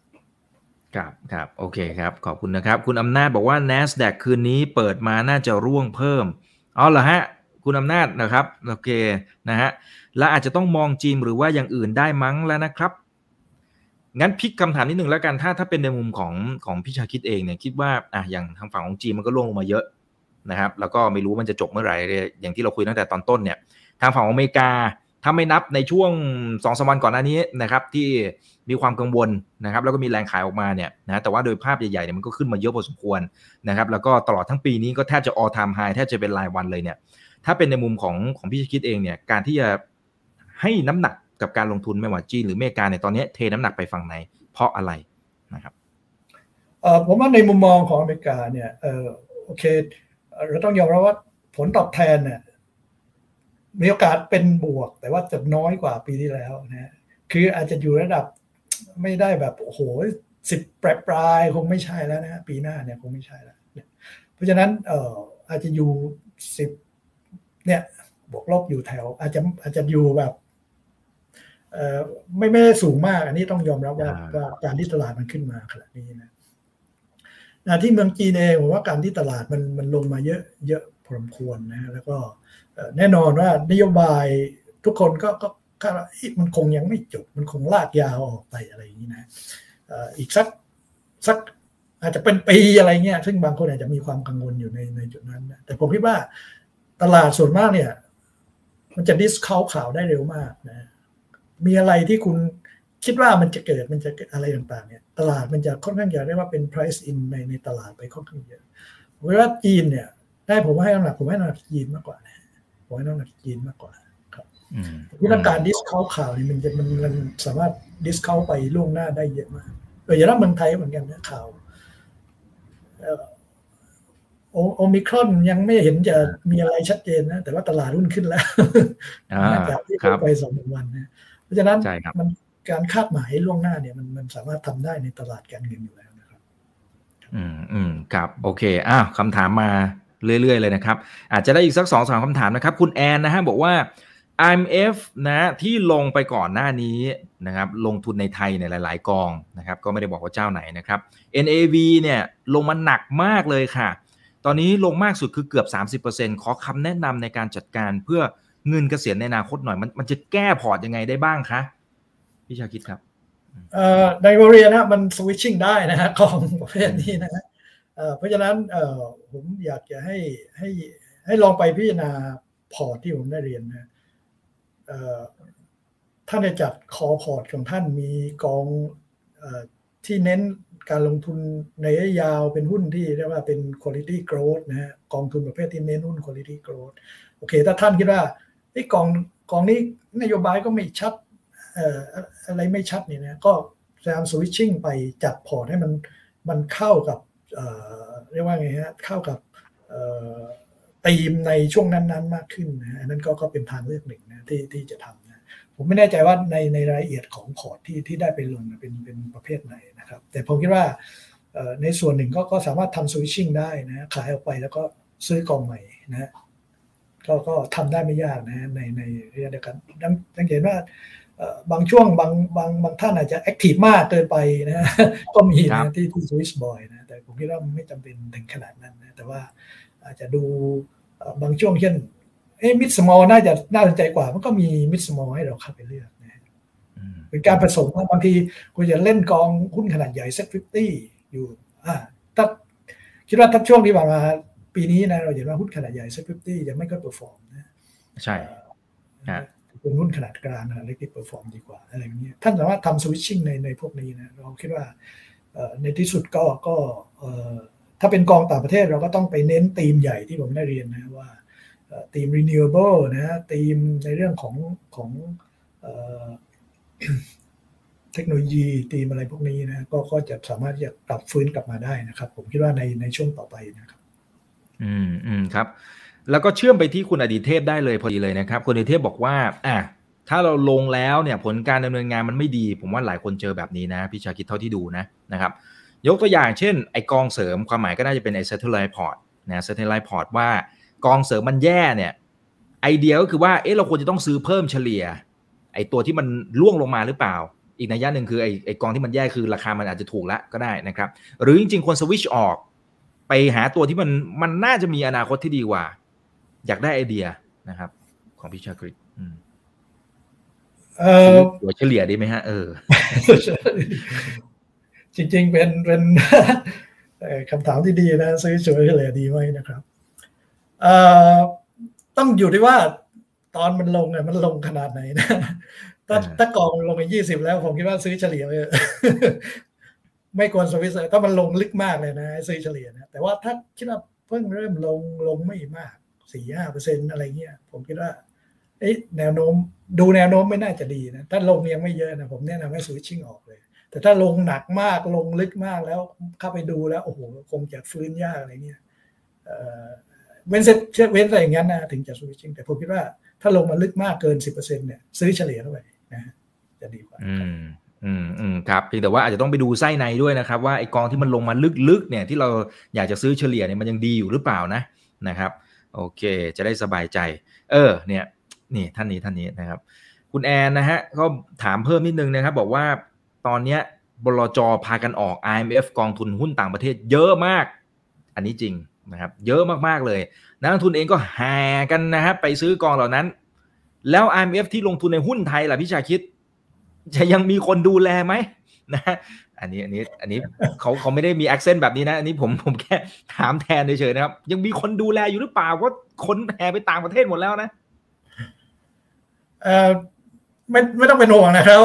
[SPEAKER 1] ครับครับโอเคครับ ขอบคุณนะครับ คุณอำนาจบอกว่า NASDAQ คืนนี้เปิดมาน่าจะร่วงเพิ่มอ๋อเหรอฮะ คุณอำนาจนะครับ โอเคนะฮะ และอาจจะต้องมองจีมหรือว่าอย่างอื่นได้มั้งแล้วนะครับ งั้นพลิกคำถามนิดหนึ่งแล้วกันถ้าถ้าเป็นในมุมของของพี่ชาคิดเองเนี่ยคิดว่าอะอย่างทางฝั่งของจีนมันก็ล่วงลงมาเยอะนะครับ แล้วก็ไม่รู้มันจะจบเมื่อไหร่อย่างที่เราคุยตั้งแต่ตอนต้นเนี่ยทางฝั่งของอเมริกาถ้าไม่นับในช่วงสองสวันก่อนหน้านี้นะครับ ที่มีความกังวลนะครับ แล้วก็มีแรงขายออกมาเนี่ยนะแต่ว่าโดยภาพใหญ่ๆเนี่ยมันก็ขึ้นมาเยอะพอสมควรนะครับ แล้วก็ตลอดทั้งปีนี้ก็แทบจะ all time high แทบจะเป็นรายวันเลยเนี่ย ถ้าเป็นในมุมของของพี่คิดเองเนี่ยการที่จะ ให้น้ำหนักกับการลงทุนไม่ว่าจีนหรืออเมริกาในตอนนี้เทน้ำหนักไปฝั่งไหน เพราะอะไรนะครับ
[SPEAKER 2] ผมว่าในมุมมองของอเมริกาเนี่ยเออโอเคเราต้องยอมรับว่าผลตอบแทนเนี่ยมีโอกาสเป็นบวก แต่ว่าจะน้อยกว่าปีที่แล้วนะคืออาจจะอยู่ระดับไม่ได้แบบโอ้โหสิบปลายปลายคงไม่ใช่แล้วนะปีหน้าเนี่ยคงไม่ใช่แล้วเพราะฉะนั้นเอ่ออาจจะอยู่สิบเนี่ยบวกลบอยู่แถว อาจจะอาจจะอยู่แบบ ไม่ไม่ได้สูงมาก อันนี้ต้องยอมรับว่าการที่ตลาดมันขึ้นมาขนาดนี้นะนะที่เมืองจีนเองผมว่าการที่ตลาดมันมันลงมาเยอะเยอะพอสมควรนะแล้วก็แน่นอนว่านโยบายทุกคนก็ก็คาดว่ามันคงยังไม่จบ มันคงลากยาวออกไปอะไรอย่างนี้นะอีกสักสักอาจจะเป็นปีอะไรเงี้ยซึ่งบางคนอาจจะมีความกังวลอยู่ในในจุดนั้นนะแต่ผมคิดว่าตลาดส่วนมากเนี่ย มันจะ discount ข่าวได้เร็วมากนะ มีอะไรที่คุณคิดว่ามันจะเกิดมันจะอะไรต่างๆเนี่ยตลาดมันจะค่อนข้างจะเรียกว่าเป็น price in ในในตลาดไปค่อนข้างเยอะเวลาจีนเนี่ย ได้ผมให้น้ำหนักผมให้น้ำหนักจีนมากกว่านะผมให้น้ำหนักจีนมากกว่าครับวิธีการ discount ข่าวนี่มันจะมันมันสามารถ discount ไปล่วงหน้าได้เยอะมากโดยเฉพาะเมืองไทยเหมือนกันนะข่าวโอมิครอนยังไม่เห็นจะมีอะไรชัดเจนนะ แต่ว่าตลาดหุ้นขึ้นแล้วจากที่ไปสองวันนะ เพราะฉะนั้นมันการคาดหมายล่วงหน้าเนี่ยมันมันสามารถทำได้ในตลาดการเงินอยู่แล้วนะครับ
[SPEAKER 1] อืมอืมครับโอเคอ้าวคำถามมาเรื่อย ๆ เลยนะครับ อาจจะได้อีกสักสองสามคำถามนะครับ คุณแอนนะฮะบอกว่า IMF นะที่ลงไปก่อนหน้านี้นะครับลงทุนในไทยในหลาย ๆ กองนะครับก็ไม่ได้บอกว่าเจ้าไหนนะครับ NAV เนี่ยลงมาหนักมากเลยค่ะ ตอนนี้ลงมากสุดคือเกือบ 30%ขอคำแนะนำในการจัดการเพื่อ เงินเกษียณในอนาคตหน่อยมันมันจะแก้พอร์ตยังไงได้บ้างคะพี่ชาคริตครับ
[SPEAKER 2] เอ่อ don't worry นะมัน switching ได้นะฮะของประเภทนี้นะฮะเพราะฉะนั้นผมอยากจะให้ให้ให้ลองไปพิจารณาพอร์ตที่ผมได้เรียนนะท่านจะจัด core port ของท่านมีกองที่เน้นการลงทุนในระยะยาวเป็นหุ้นที่เรียกว่าเป็น quality growth นะฮะกองทุนประเภทที่เน้นหุ้น quality growth โอเค ถ้าท่านคิดว่า ไอ้กองกองนี้นโยบายก็ไม่ชัดอะไรไม่ชัดนี่นะก็พยายามสวิตชิ่งไปจัดพอร์ตให้มันมันเข้ากับเรียกว่าไงฮะเข้ากับธีมในช่วงนั้นๆ มากขึ้นนะนั่นก็ก็เป็นทางเลือกหนึ่งนะที่ที่จะทำนะผมไม่แน่ใจว่าในในรายละเอียดของพอร์ตที่ที่ได้ไปลงเป็นเป็นประเภทไหนนะครับ แต่ผมคิดว่าในส่วนหนึ่งก็ก็สามารถทำ switching ได้นะขายออกไปแล้วก็ซื้อกองใหม่นะ ก็ก็ทำได้ไม่ยากนะในในระยะเดียวกันดังเห็นว่าบางช่วงบางบางบางท่านอาจจะ active มากเกินไปนะก็มีนะที่ที่สวิส บ่อยนะแต่ผมคิดว่าไม่จำเป็นถึงขนาดนั้นนะแต่ว่าอาจจะดูบางช่วงเช่นเอ๊ะ mid small น่าจะน่าสนใจกว่า มันก็มี mid small ให้เราเข้าไปเลือกนะเป็นการผสมบางทีคุณจะเล่นกองหุ้นขนาดใหญ่เซ็ตฟิฟตี้อยู่อ่าถ้าคิดว่าถ้าช่วงที่ผ่านมา ปีนี้นะเราเห็นว่าหุ้นขนาดใหญ่เซ็ตฟิฟตี้ยังไม่ค่อย perform นะ
[SPEAKER 1] ใช่
[SPEAKER 2] เป็นหุ้นขนาดกลางขนาดเล็กที่ perform ดีกว่าอะไรอย่างนี้ท่านสามารถทำ switching ในในพวกนี้นะเราคิดว่าในที่สุดก็ก็ถ้าเป็นกองต่างประเทศเราก็ต้องไปเน้นธีมใหญ่ที่ผมได้เรียนนะว่าธีม renewable นะธีมในเรื่องของของเทคโนโลยีธีมอะไรพวกนี้นะก็ก็จะสามารถจะกลับฟื้นกลับมาได้นะครับ ผมคิดว่าในในช่วงต่อไปนะครับ
[SPEAKER 1] อืมอืมครับ แล้วก็เชื่อมไปที่คุณอดีเทพได้เลยพอดีเลยนะครับ คุณอดีเทพบอกว่า อะถ้าเราลงแล้วเนี่ยผลการดำเนินงานมันไม่ดี ผมว่าหลายคนเจอแบบนี้นะพี่ชาคิดเท่าที่ดูนะนะครับ ยกตัวอย่างเช่นไอกองเสริมความหมายก็น่าจะเป็นไอ satellite port นะ satellite port ว่ากองเสริมมันแย่เนี่ยไอเดียก็คือว่าเอ๊ะเราควรจะต้องซื้อเพิ่มเฉลี่ย ไอตัวที่มันร่วงลงมาหรือเปล่า อีกนัยยะหนึ่งคือไอไอกองที่มันแย่คือราคามันอาจจะถูกแล้วก็ได้นะครับ หรือจริงๆควรสวิชออก ไปหาตัวที่มันมันน่าจะมีอนาคตที่ดีกว่า อยากได้ไอเดียนะครับ ของพี่ชาคริตเออหัวเฉลี่ยดีไหมฮะเออ
[SPEAKER 2] จริง ๆ เป็นเป็นคำถามที่ดีนะ ซื้อฉวยเฉลี่ยดีไหมนะครับเอ่อต้องอยู่ที่ว่าตอนมันลงเนี่ยมันลงขนาดไหนนะถ้าถ้ากองลงไปยี่สิบแล้ว ผมคิดว่าซื้อเฉลี่ย ไม่ควรสวิสถ้ามันลงลึกมากเลยนะซื้อเฉลี่ยนะแต่ว่าถ้าคิดว่าเพิ่งเริ่มลงลงไม่มากสี่ห้าเปอร์เซ็นอะไรเงี้ยผมคิดว่าแนวโน้มดูแนวโน้มไม่น่าจะดีนะถ้าลงยังไม่เยอะนะผมแนะนำให้สวิตชิ่งออกเลย แต่ถ้าลงหนักมากลงลึกมากแล้วเข้าไปดูแล้วโอ้โหคงจะฟื้นยากอะไรเงี้ยเว้นเซ็เว้นอะไรอย่างนั้นนะถึงจะสวิตชิ่งแต่ผมคิดว่าถ้าลงมาลึกมากเกินสิบเปอร์เซ็นเนี่ยซื้อเฉลี่ยเข้าไปนะจะดีกว่า
[SPEAKER 1] อืมอืมครับเพียงแต่ว่าอาจจะต้องไปดูไส้ในด้วยนะครับ ว่าไอกองที่มันลงมาลึกๆเนี่ยที่เราอยากจะซื้อเฉลี่ยเนี่ยมันยังดีอยู่หรือเปล่านะนะครับ โอเค จะได้สบายใจ เออ เนี่ย นี่ท่านนี้ท่านนี้นะครับ คุณแอนนะฮะก็ถามเพิ่มนิดนึงนะครับ บอกว่าตอนเนี้ยบลจพากันออก IMF กองทุนหุ้นต่างประเทศเยอะมาก อันนี้จริงนะครับ เยอะมากๆเลยนักลงทุนเองก็แห่กันนะครับไปซื้อกองเหล่านั้น แล้ว IMF ที่ลงทุนในหุ้นไทยล่ะพี่ชาคิด จะยังมีคนดูแลไหมนะอันนี้อันนี้อันนี้เขาเขาไม่ได้มี accent แบบนี้นะ อันนี้ผมผมแค่ถามแทนเฉยๆนะครับ ยังมีคนดูแลอยู่หรือเปล่าว่าคนแห่ไปต่างประเทศหมดแล้วนะ
[SPEAKER 2] เออไม่ไม่ต้องเป็นห่วงนะครับ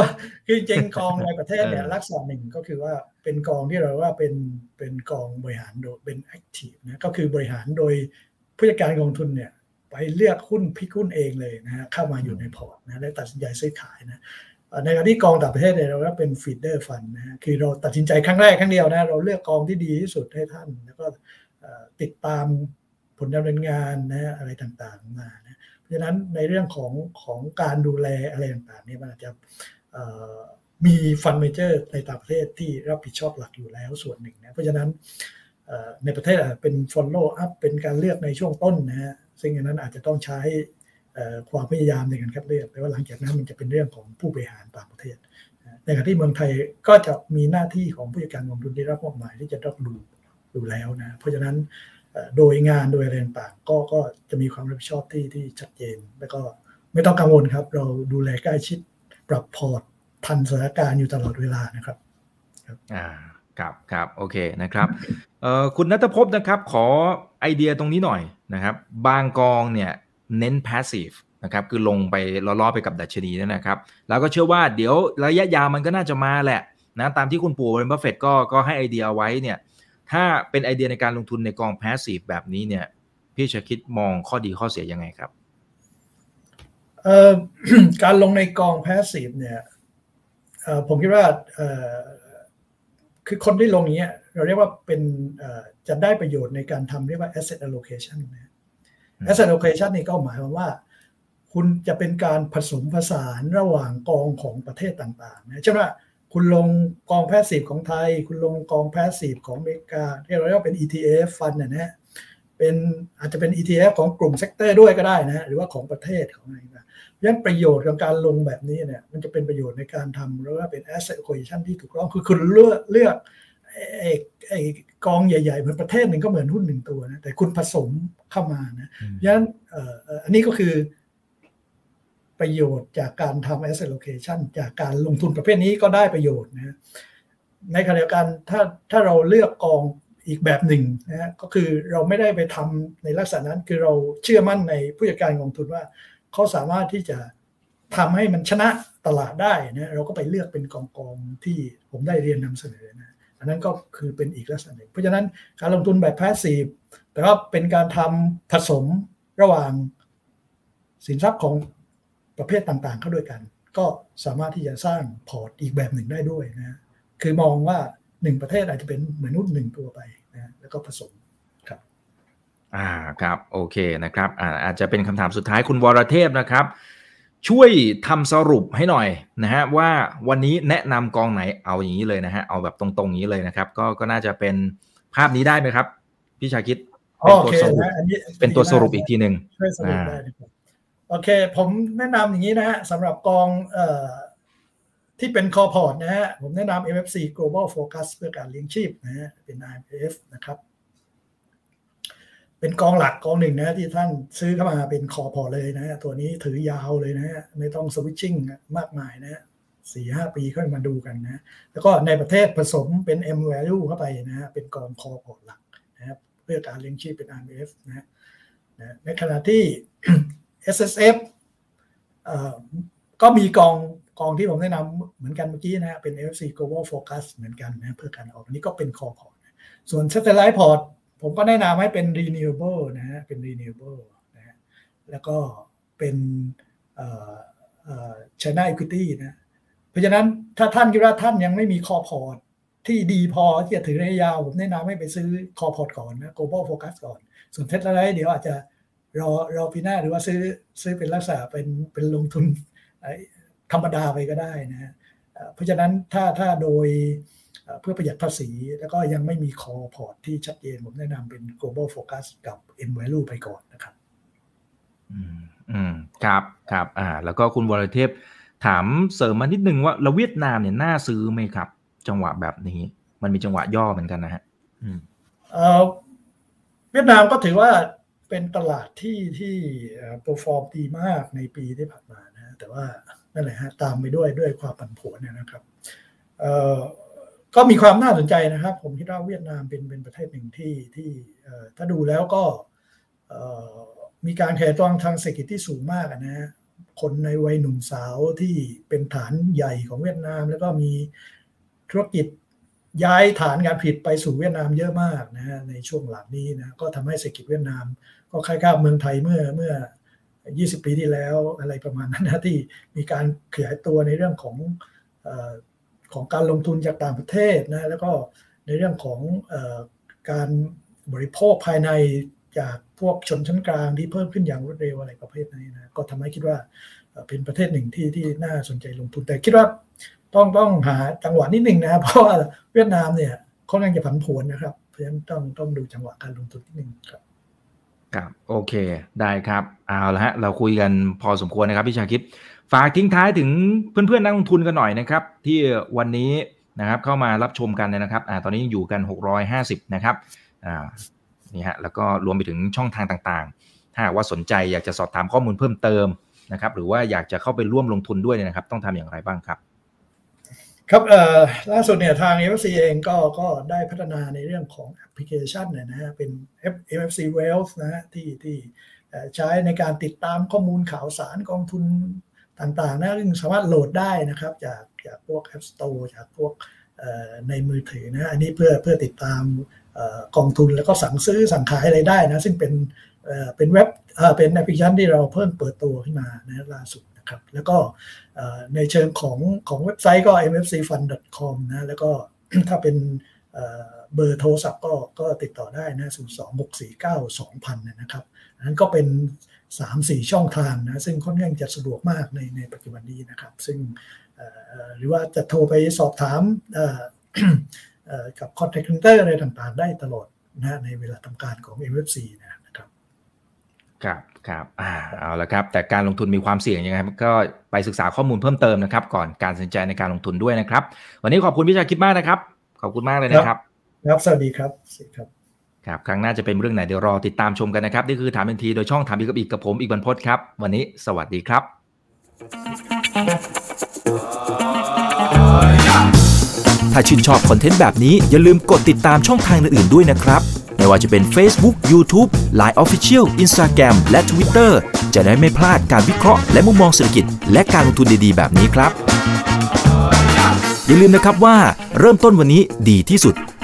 [SPEAKER 2] คือจริงกองในประเทศเนี่ยลักษณะหนึ่งก็คือว่าเป็นกองที่เราว่าเป็นเป็นกองบริหารโดยเป็น active นะก็คือบริหารโดยผู้จัดการกองทุนเนี่ยไปเลือกหุ้น pick หุ้นเองเลยนะฮะเข้ามาอยู่ในพอร์ตนะและตัดสินใจซื้อขายนะ ในขณะที่กองต่างประเทศเนี่ยเราก็เป็น feeder fund นะคือเราตัดสินใจครั้งแรกครั้งเดียวนะเราเลือกกองที่ดีที่สุดให้ท่าน แล้วก็ติดตามผลดำเนินงานนะอะไรต่างๆมานะฉะนั้นในเรื่องของของการดูแลอะไรต่างๆนี่มันอาจจะมี fund manager ในต่างประเทศที่รับผิดชอบหลักอยู่แล้วส่วนหนึ่งนะเพราะฉะนั้นในประเทศเป็น follow up เป็นการเลือกในช่วงต้นนะฮะซึ่งอันนั้นอาจจะต้องใช้ ความพยายามในการคัดเลือกแต่ว่าหลังจากนั้นมันจะเป็นเรื่องของผู้บริหารต่างประเทศ ในขณะที่เมืองไทยก็จะมีหน้าที่ของผู้จัดการกองทุนที่รับมอบหมายที่จะต้องดูดูแล้วนะ เพราะฉะนั้นโดยงานโดยอะไรต่างๆก็ก็จะมีความรับผิดชอบที่ที่ชัดเจน แล้วก็ไม่ต้องกังวลครับ เราดูแลใกล้ชิดปรับพอร์ตทันสถานการณ์อยู่ตลอดเวลานะครับ
[SPEAKER 1] ครับอ่าครับครับโอเคนะครับเอ่อคุณนัทพบนะครับ ขอไอเดียตรงนี้หน่อยนะครับ บางกองเนี่ย เน้น passive นะครับคือลงไปล้อๆไปกับดัชนีนั่นนะครับ แล้วก็เชื่อว่าเดี๋ยวระยะยาวมันก็น่าจะมาแหละนะตามที่คุณปู่เบนบัฟเฟตก็ก็ให้ไอเดียไว้เนี่ยถ้าเป็นไอเดียในการลงทุนในกอง passive แบบนี้เนี่ยพี่จะคิดมองข้อดีข้อเสียยังไงครับ
[SPEAKER 2] การลงในกอง passive เนี่ยผมคิดว่าคือคนที่ลงเนี้ยเราเรียกว่าเป็นจะได้ประโยชน์ในการทำเรียกว่า asset allocation นะ asset allocation นี่ก็หมายความว่า คุณจะเป็นการผสมผสานระหว่างกองของประเทศต่างๆนะเช่นว่าคุณลงกอง passive ของไทย คุณลงกอง passive ของอเมริกาที่เราเรียกว่าเป็น ETF ฟันนะฮะเป็นอาจจะเป็น ETF ของกลุ่ม sector ด้วยก็ได้นะฮะหรือว่าของประเทศของอะไรนะงั้นประโยชน์ของการลงแบบนี้เนี่ยมันจะเป็นประโยชน์ในการทำเรียกว่าเป็น asset allocation ที่ถูกต้องคือคุณเลือกเลือก ไอ้ไอ้กองใหญ่ๆเหมือนประเทศหนึ่งก็เหมือนหุ้นหนึ่งตัวนะแต่คุณผสมเข้ามานะยันอันนี้ก็คือประโยชน์จากการทำ asset allocation จากการลงทุนประเภทนี้ก็ได้ประโยชน์นะในขณะเดียวกันถ้าถ้าเราเลือกกองอีกแบบหนึ่งนะก็คือเราไม่ได้ไปทำในลักษณะนั้นคือเราเชื่อมั่นในผู้จัดการกองทุนว่า เขาสามารถที่จะทำให้มันชนะตลาดได้นะเราก็ไปเลือกเป็นกองกองที่ผมได้เรียนนำเสนอนะ อันนั้นก็คือเป็นอีกลักษณะหนึ่ง เพราะฉะนั้นการลงทุนแบบแพสซีฟแต่ว่าเป็นการทำผสมระหว่างสินทรัพย์ของประเภทต่างๆ เข้าด้วยกัน ก็สามารถที่จะสร้างพอร์ตอีกแบบหนึ่งได้ด้วยนะคือมองว่าหนึ่งประเทศอาจจะเป็นเหมือนหุ้นหนึ่งตัวไปนะแล้วก็ผสมครับ
[SPEAKER 1] อ่าครับโอเคนะครับอ่าอาจจะเป็นคำถามสุดท้ายคุณวรเทพนะครับ ช่วยทำสรุปให้หน่อยนะฮะว่าวันนี้แนะนำกองไหนเอาอย่างนี้เลยนะฮะเอาแบบตรงๆนี้เลยนะครับ ก็ก็น่าจะเป็นภาพนี้ได้ไหมครับ พี่ชาคิดเป็นตัวสรุปเป็นตัวสรุปอีกทีหนึ่ง
[SPEAKER 2] ช่วยสรุปได้โอเค ผมแนะนำอย่างนี้นะฮะสำหรับกองเอ่อที่เป็นคอพอร์ตนะฮะผมแนะนำ MFC Global Focus เพื่อการเลี้ยงชีพนะฮะเป็น IMF นะครับ เป็นกองหลักกองหนึ่งนะที่ท่านซื้อเข้ามาเป็นคอพอเลยนะ ตัวนี้ถือยาวเลยนะ ไม่ต้องสวิตชิ่งมากมายนะสี่ห้าปีค่อยมาดูกันนะ แล้วก็ในประเทศผสมเป็น M value เข้าไปนะฮะเป็นกองคอพอหลักนะครับเพื่อการเลี้ยงชีพเป็น IMF นะในขณะที่ S S F ก็มีกองกองที่ผมแนะนำเหมือนกันเมื่อกี้นะเป็น FC Global Focus เหมือนกันนะเพื่อการออกอันนี้ก็เป็นคอพอร์ตส่วน Satellite Port ผมก็แนะนำให้เป็น Renewable นะฮะเป็น Renewable นะฮะแล้วก็เป็นเอ่อเอ่อ China Equity นะเพราะฉะนั้นถ้าท่านคิดว่าท่านยังไม่มี core port ที่ดีพอที่จะถือระยะยาว ผมแนะนำให้ไปซื้อ core port ก่อนนะ global focus ก่อน ส่วนเทสลาเดี๋ยวอาจจะรอรอปีหน้าหรือว่าซื้อซื้อเป็นลักษณะเป็นเป็นลงทุนธรรมดาไปก็ได้นะฮะเพราะฉะนั้นถ้าถ้าโดย เพื่อประหยัดภาษี แล้วก็ยังไม่มี core port ที่ชัดเจน ผมแนะนำเป็น global focus กับ M value ไปก่อนนะครับ
[SPEAKER 1] อืมอืมครับครับอ่า แล้วก็คุณวรเทพถามเสริมมานิดนึงว่าเราเวียดนามเนี่ยน่าซื้อไหมครับ จังหวะแบบนี้ มันมีจังหวะย่อเหมือนกันนะฮะ
[SPEAKER 2] เออเวียดนามก็ถือว่าเป็นตลาดที่ที่ perform ดีมากในปีที่ผ่านมานะแต่ว่านั่นแหละฮะตามไปด้วยด้วยความผันผวนเนี่ยนะครับเอ่อ ก็มีความน่าสนใจนะครับ ผมคิดว่าเวียดนามเป็นเป็นประเทศหนึ่งที่ที่ถ้าดูแล้วก็มีการแข่งตัวทางเศรษฐกิจที่สูงมากนะฮะคนในวัยหนุ่มสาวที่เป็นฐานใหญ่ของเวียดนาม แล้วก็มีธุรกิจย้ายฐานการผลิตไปสู่เวียดนามเยอะมากนะฮะในช่วงหลังนี้นะก็ทำให้เศรษฐกิจเวียดนาม ก็คล้ายๆเมืองไทยเมื่อเมื่อ 20 ปีที่แล้วอะไรประมาณนั้นนะที่มีการขยายตัวในเรื่องของ ของการลงทุนจากต่างประเทศนะแล้วก็ในเรื่องของการบริโภคภายในจากพวกชนชั้นกลางที่เพิ่มขึ้นอย่างรวดเร็วอะไรประเภทนี้นะก็ทำให้คิดว่าเป็นประเทศหนึ่งที่ที่น่าสนใจลงทุนแต่คิดว่าต้องต้องหาจังหวะนิดหนึ่งนะเพราะว่าเวียดนามเนี่ยค่อนข้างจะผันผวนนะครับเพราะฉะนั้นต้องต้องดูจังหวะการลงทุนนิดหนึ่งครับ
[SPEAKER 1] ครับโอเค ได้ครับเอาละฮะเราคุยกันพอสมควรนะครับพี่ชาคิด ฝากทิ้งท้ายถึงเพื่อนๆนักลงทุนกันหน่อยนะครับ ที่วันนี้นะครับเข้ามารับชมกันนะครับอ่าตอนนี้อยู่กัน 650 นะครับอ่านี่ฮะแล้วก็รวมไปถึงช่องทางต่างๆ ถ้าว่าสนใจอยากจะสอบถามข้อมูลเพิ่มเติมนะครับ หรือว่าอยากจะเข้าไปร่วมลงทุนด้วยนะครับ ต้องทำอย่างไรบ้างครับ
[SPEAKER 2] ครับเอ่อล่าสุดเนี่ยทาง MFC เองก็ก็ได้พัฒนาในเรื่องของแอปพลิเคชันเนี่ยนะฮะเป็น MFC Wealth นะฮะที่ที่ใช้ในการติดตามข้อมูลข่าวสารกองทุน ต่างๆนะซึ่งสามารถโหลดได้นะครับจากจากพวก App Store จากพวกในมือถือนะอันนี้เพื่อเพื่อติดตามกองทุนแล้วก็สั่งซื้อสั่งขายอะไรได้นะซึ่งเป็นเป็นเว็บเป็นแอปพลิเคชันที่เราเพิ่มเปิดตัวขึ้นมานะล่าสุดนะครับแล้วก็ในเชิงของของเว็บไซต์ก็ mfcfund.com นะแล้วก็ถ้าเป็นเบอร์โทรศัพท์ก็ก็ติดต่อได้นะ 026492000 นะครับนั้นก็เป็น 3-4ช่องทางนะซึ่งค่อนข้างจะสะดวกมากในในปัจจุบันนี้นะครับ ซึ่งหรือว่าจะโทรไปสอบถามกับ contact center อะไรต่างๆ ได้ตลอดนะในเวลาทำการของ MFC นะครับ
[SPEAKER 1] ครับครับอ่าเอาละครับ แต่การลงทุนมีความเสี่ยงยังไงก็ไปศึกษาข้อมูลเพิ่มเติมนะครับ ก่อนการตัดสินใจในการลงทุนด้วยนะครับ วันนี้ขอบคุณพี่ชาคิดมากนะครับ ขอบคุณมากเลยนะครับ
[SPEAKER 2] ครับ สวัสดีครับสวัสดีครับ
[SPEAKER 1] ครับครั้งหน้าจะเป็นเรื่องไหนเดี๋ยวรอติดตามชมกันนะครับนี่คือถามเป็นทีโดยช่องถามอีกกับอีกกับผมอีกบรรพศครับ วันนี้สวัสดีครับ
[SPEAKER 3] ถ้าชื่นชอบคอนเทนต์แบบนี้อย่าลืมกดติดตามช่องทางอื่นๆด้วยนะครับ ไม่ว่าจะเป็น Facebook, YouTube, Line Official, Instagram และ Twitter จะได้ไม่พลาดการวิเคราะห์และมุมมองเศรษฐกิจ และการลงทุนดีๆ แบบนี้ครับ
[SPEAKER 1] อย่าลืมนะครับว่าเริ่มต้นวันนี้ดีที่สุด